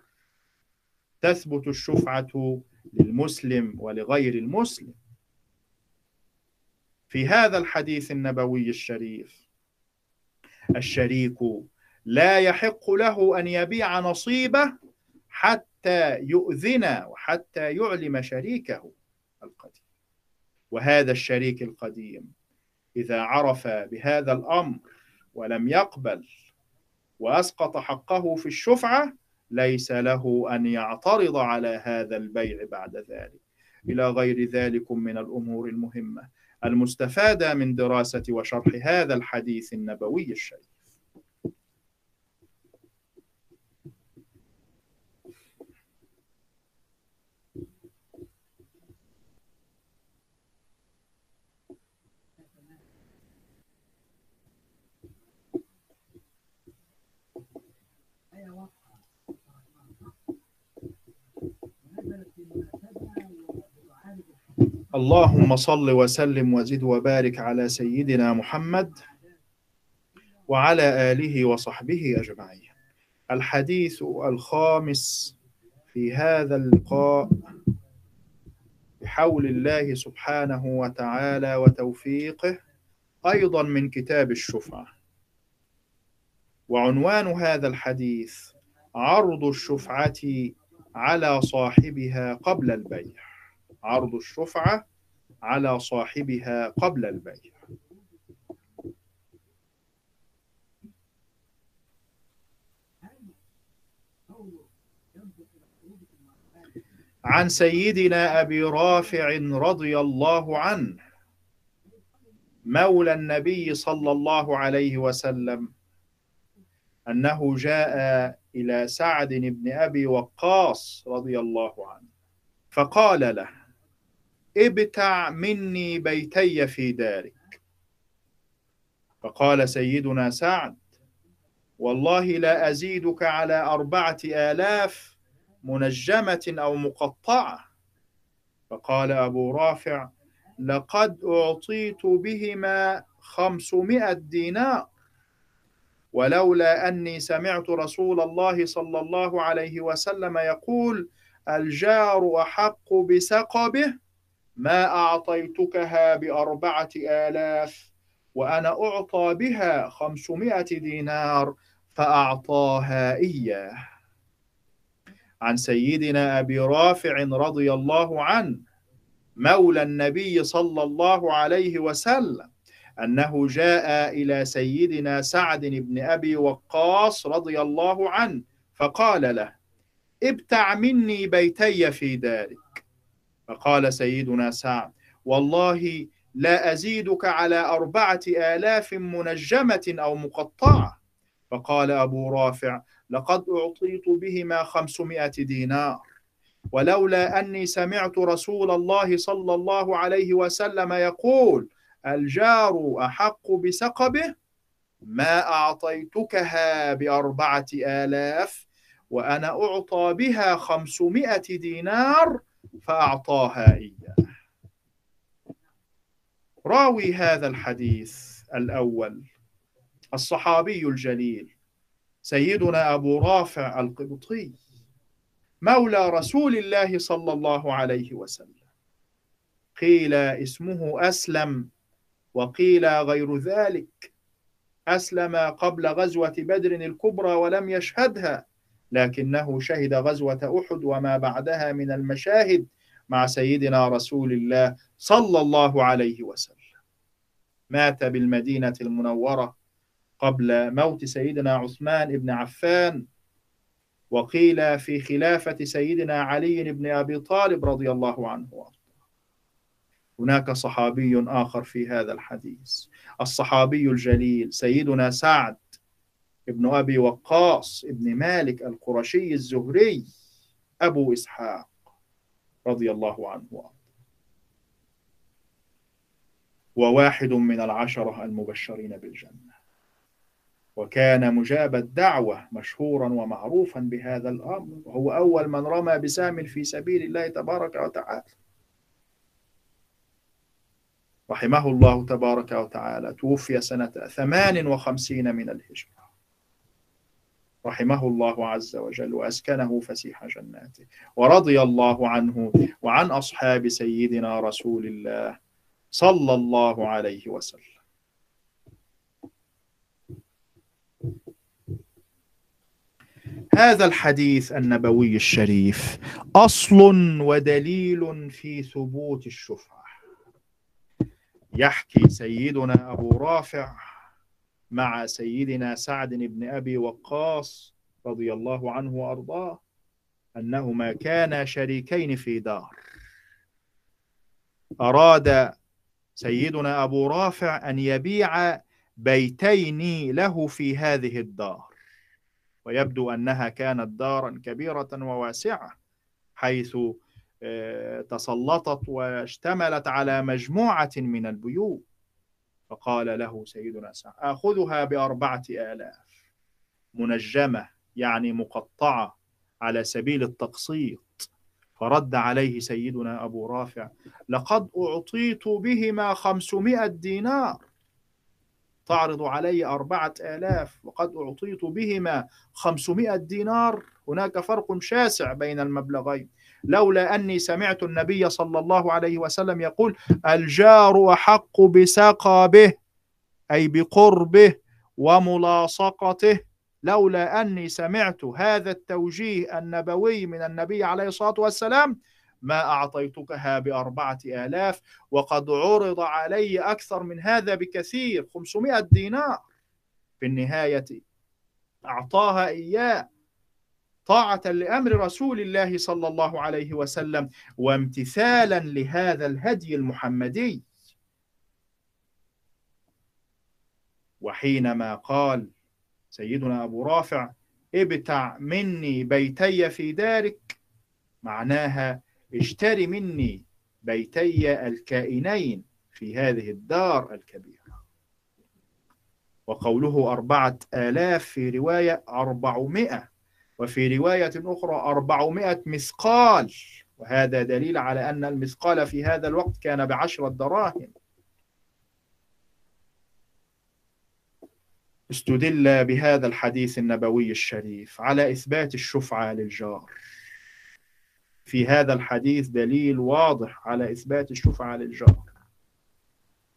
تثبت الشفعة للمسلم ولغير المسلم. في هذا الحديث النبوي الشريف الشريك لا يحق له أن يبيع نصيبه حتى يؤذن وحتى يعلم شريكه القديم. وهذا الشريك القديم إذا عرف بهذا الأمر ولم يقبل وأسقط حقه في الشفعة ليس له أن يعترض على هذا البيع بعد ذلك. إلى غير ذلك من الأمور المهمة المستفادة من دراسة وشرح هذا الحديث النبوي الشريف. اللهم صل وسلم وزد وبارك على سيدنا محمد وعلى آله وصحبه أجمعين. الحديث الخامس في هذا اللقاء بحول الله سبحانه وتعالى وتوفيقه أيضا من كتاب الشفعة. وعنوان هذا الحديث عرض الشفعة على صاحبها قبل البيع. عرض الشفعة على صاحبها قبل البيع. عن سيدنا أبي رافع رضي الله عنه مولى النبي صلى الله عليه وسلم أنه جاء إلى سعد بن أبي وقاص رضي الله عنه فقال له ابتع مني بيتي في دارك. فقال سيدنا سعد والله لا أزيدك على أربعة آلاف منجمة أو مقطعة. فقال أبو رافع لقد أعطيت بهما خمسمائة دينار. ولولا أني سمعت رسول الله صلى الله عليه وسلم يقول الجار أحق بسقبه. ما أعطيتكها بأربعة آلاف وأنا أعطى بها خمسمائة دينار فأعطاها إياه. عن سيدنا أبي رافع رضي الله عنه مولى النبي صلى الله عليه وسلم أنه جاء إلى سيدنا سعد بن أبي وقاص رضي الله عنه فقال له ابتع مني بيتي في دارك فقال سيدنا سعد والله لا أزيدك على أربعة آلاف منجمة أو مقطعة. فقال أبو رافع لقد أعطيت بهما خمسمائة دينار. ولولا أني سمعت رسول الله صلى الله عليه وسلم يقول الجار أحق بسقبه ما أعطيتكها بأربعة آلاف وأنا أعطى بها خمسمائة دينار فأعطاها إياه. راوي هذا الحديث الأول. الصحابي الجليل سيدنا أبو رافع القبطي مولى رسول الله صلى الله عليه وسلم. قيل اسمه أسلم وقيل غير ذلك. أسلم قبل غزوة بدر الكبرى ولم يشهدها. لكنه شهد غزوة أحد وما بعدها من المشاهد مع سيدنا رسول الله صلى الله عليه وسلم. مات بالمدينة المنورة قبل موت سيدنا عثمان بن عفان وقيل في خلافة سيدنا علي بن أبي طالب رضي الله عنه هناك صحابي آخر في هذا الحديث. الصحابي الجليل سيدنا سعد ابن أبي وقاص ابن مالك القرشي الزهري أبو إسحاق رضي الله عنه وواحد من العشرة المبشرين بالجنة. وكان مجاب الدعوة مشهورا ومعروفا بهذا الأمر. وهو أول من رمى بسام في سبيل الله تبارك وتعالى. رحمه الله تبارك وتعالى. توفي سنة ثمان وخمسين من الهجرة. رحمه الله عز وجل وأسكنه فسيح جناته ورضي الله عنه وعن أصحاب سيدنا رسول الله صلى الله عليه وسلم. هذا الحديث النبوي الشريف أصل ودليل في ثبوت الشفعة يحكي سيدنا أبو رافع مع سيدنا سعد بن أبي وقاص رضي الله عنه وأرضاه أنهما كانا شريكين في دار. أراد سيدنا أبو رافع أن يبيع بيتين له في هذه الدار. ويبدو أنها كانت دارا كبيرة وواسعة حيث آه، تسلطت واشتملت على مجموعة من البيوت. فقال له سيدنا سعد آخذها بأربعة آلاف منجمة يعني مقطعة على سبيل التقسيط. فرد عليه سيدنا أبو رافع لقد أعطيت بهما خمسمائة دينار. تعرض علي أربعة آلاف وقد أعطيت بهما خمسمائة دينار. هناك فرق شاسع بين المبلغين. لولا أني سمعت النبي صلى الله عليه وسلم يقول الجار أحق بسقبه أي بقربه وملاصقته. لولا أني سمعت هذا التوجيه النبوي من النبي عليه الصلاة والسلام ما أعطيتكها بأربعة آلاف وقد عرض علي أكثر من هذا بكثير 500 دينار. في النهاية أعطاها إياه. طاعة لأمر رسول الله صلى الله عليه وسلم وامتثالا لهذا الهدي المحمدي. وحينما قال سيدنا أبو رافع ابتع مني بيتي في دارك معناها اشتري مني بيتي الكائنين في هذه الدار الكبيرة. وقوله أربعة آلاف في رواية أربعمائة. وفي رواية أخرى أربعمائة مثقال وهذا دليل على أن المثقال في هذا الوقت كان بعشرة دراهم. استدل بهذا الحديث النبوي الشريف على إثبات الشفعة للجار. في هذا الحديث دليل واضح على إثبات الشفعة للجار.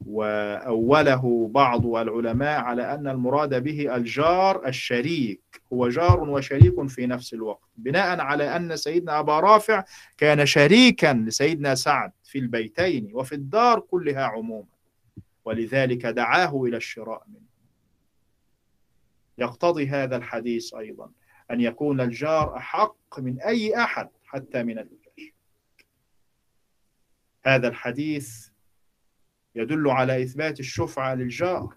وأوله بعض العلماء على أن المراد به الجار الشريك هو جار وشريك في نفس الوقت بناء على أن سيدنا أبا رافع كان شريكا لسيدنا سعد في البيتين وفي الدار كلها عموما ولذلك دعاه إلى الشراء منه. يقتضي هذا الحديث أيضا أن يكون الجار أحق من أي أحد حتى من الوجه هذا الحديث يدل على إثبات الشفعة للجار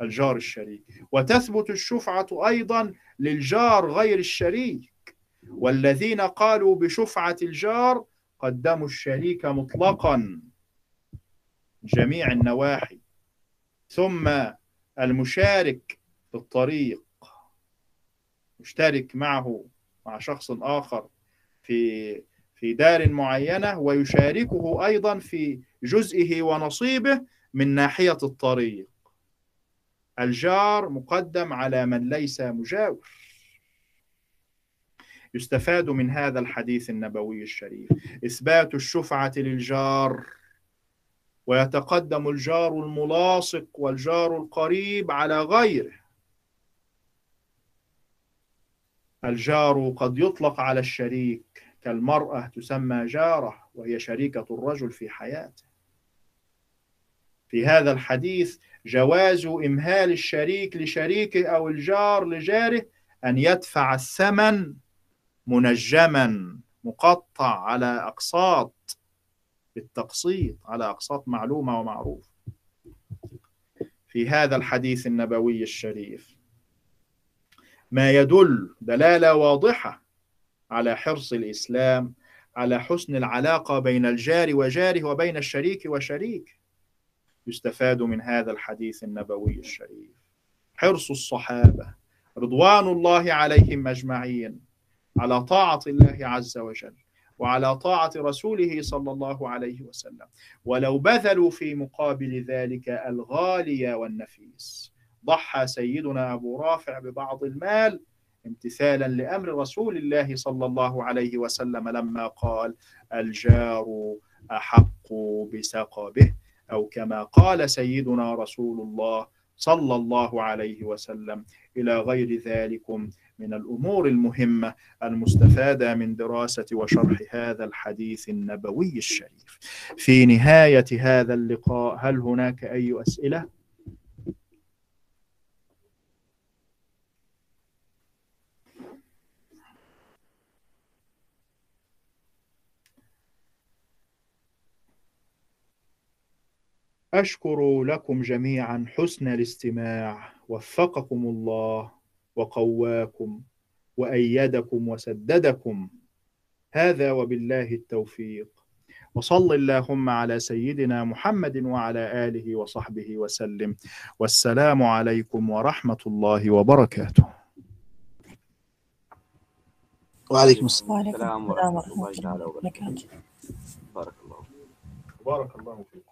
الجار الشريك. وتثبت الشفعة أيضا للجار غير الشريك. والذين قالوا بشفعة الجار قدموا الشريك مطلقا جميع النواحي. ثم المشارك في الطريق مشترك معه مع شخص آخر في في دار معينة ويشاركه أيضا في جزئه ونصيبه من ناحية الطريق. الجار مقدم على من ليس مجاور. يستفاد من هذا الحديث النبوي الشريف. إثبات الشفعة للجار. ويتقدم الجار الملاصق والجار القريب على غيره. الجار قد يطلق على الشريك. كالمرأة تسمى جارة وهي شريكة الرجل في حياته. في هذا الحديث جواز إمهال الشريك لشريكه أو الجار لجاره أن يدفع الثمن منجما مقطع على أقساط بالتقسيط على أقساط معلومة ومعروفة في هذا الحديث النبوي الشريف ما يدل دلالة واضحة على حرص الإسلام على حسن العلاقة بين الجار وجاره وبين الشريك وشريكه يستفاد من هذا الحديث النبوي الشريف. حرص الصحابة رضوان الله عليهم أجمعين على طاعة الله عز وجل وعلى طاعة رسوله صلى الله عليه وسلم. ولو بذلوا في مقابل ذلك الغالي والنفيس ضحى سيدنا أبو رافع ببعض المال امتثالا لأمر رسول الله صلى الله عليه وسلم لما قال الجار أحق بسقبه أو كما قال سيدنا رسول الله صلى الله عليه وسلم إلى غير ذلكم من الأمور المهمة المستفادة من دراسة وشرح هذا الحديث النبوي الشريف في نهاية هذا اللقاء هل هناك أي أسئلة؟ أشكر لكم جميعا حسن الاستماع. وفقكم الله وقواكم وأيدكم وسددكم. هذا وبالله التوفيق. وصل اللهم على سيدنا محمد وعلى آله وصحبه وسلم. والسلام عليكم ورحمة الله وبركاته. وعليكم السلام. ورحمة الله وبركاته. وبركاته بارك الله بارك الله فيكم.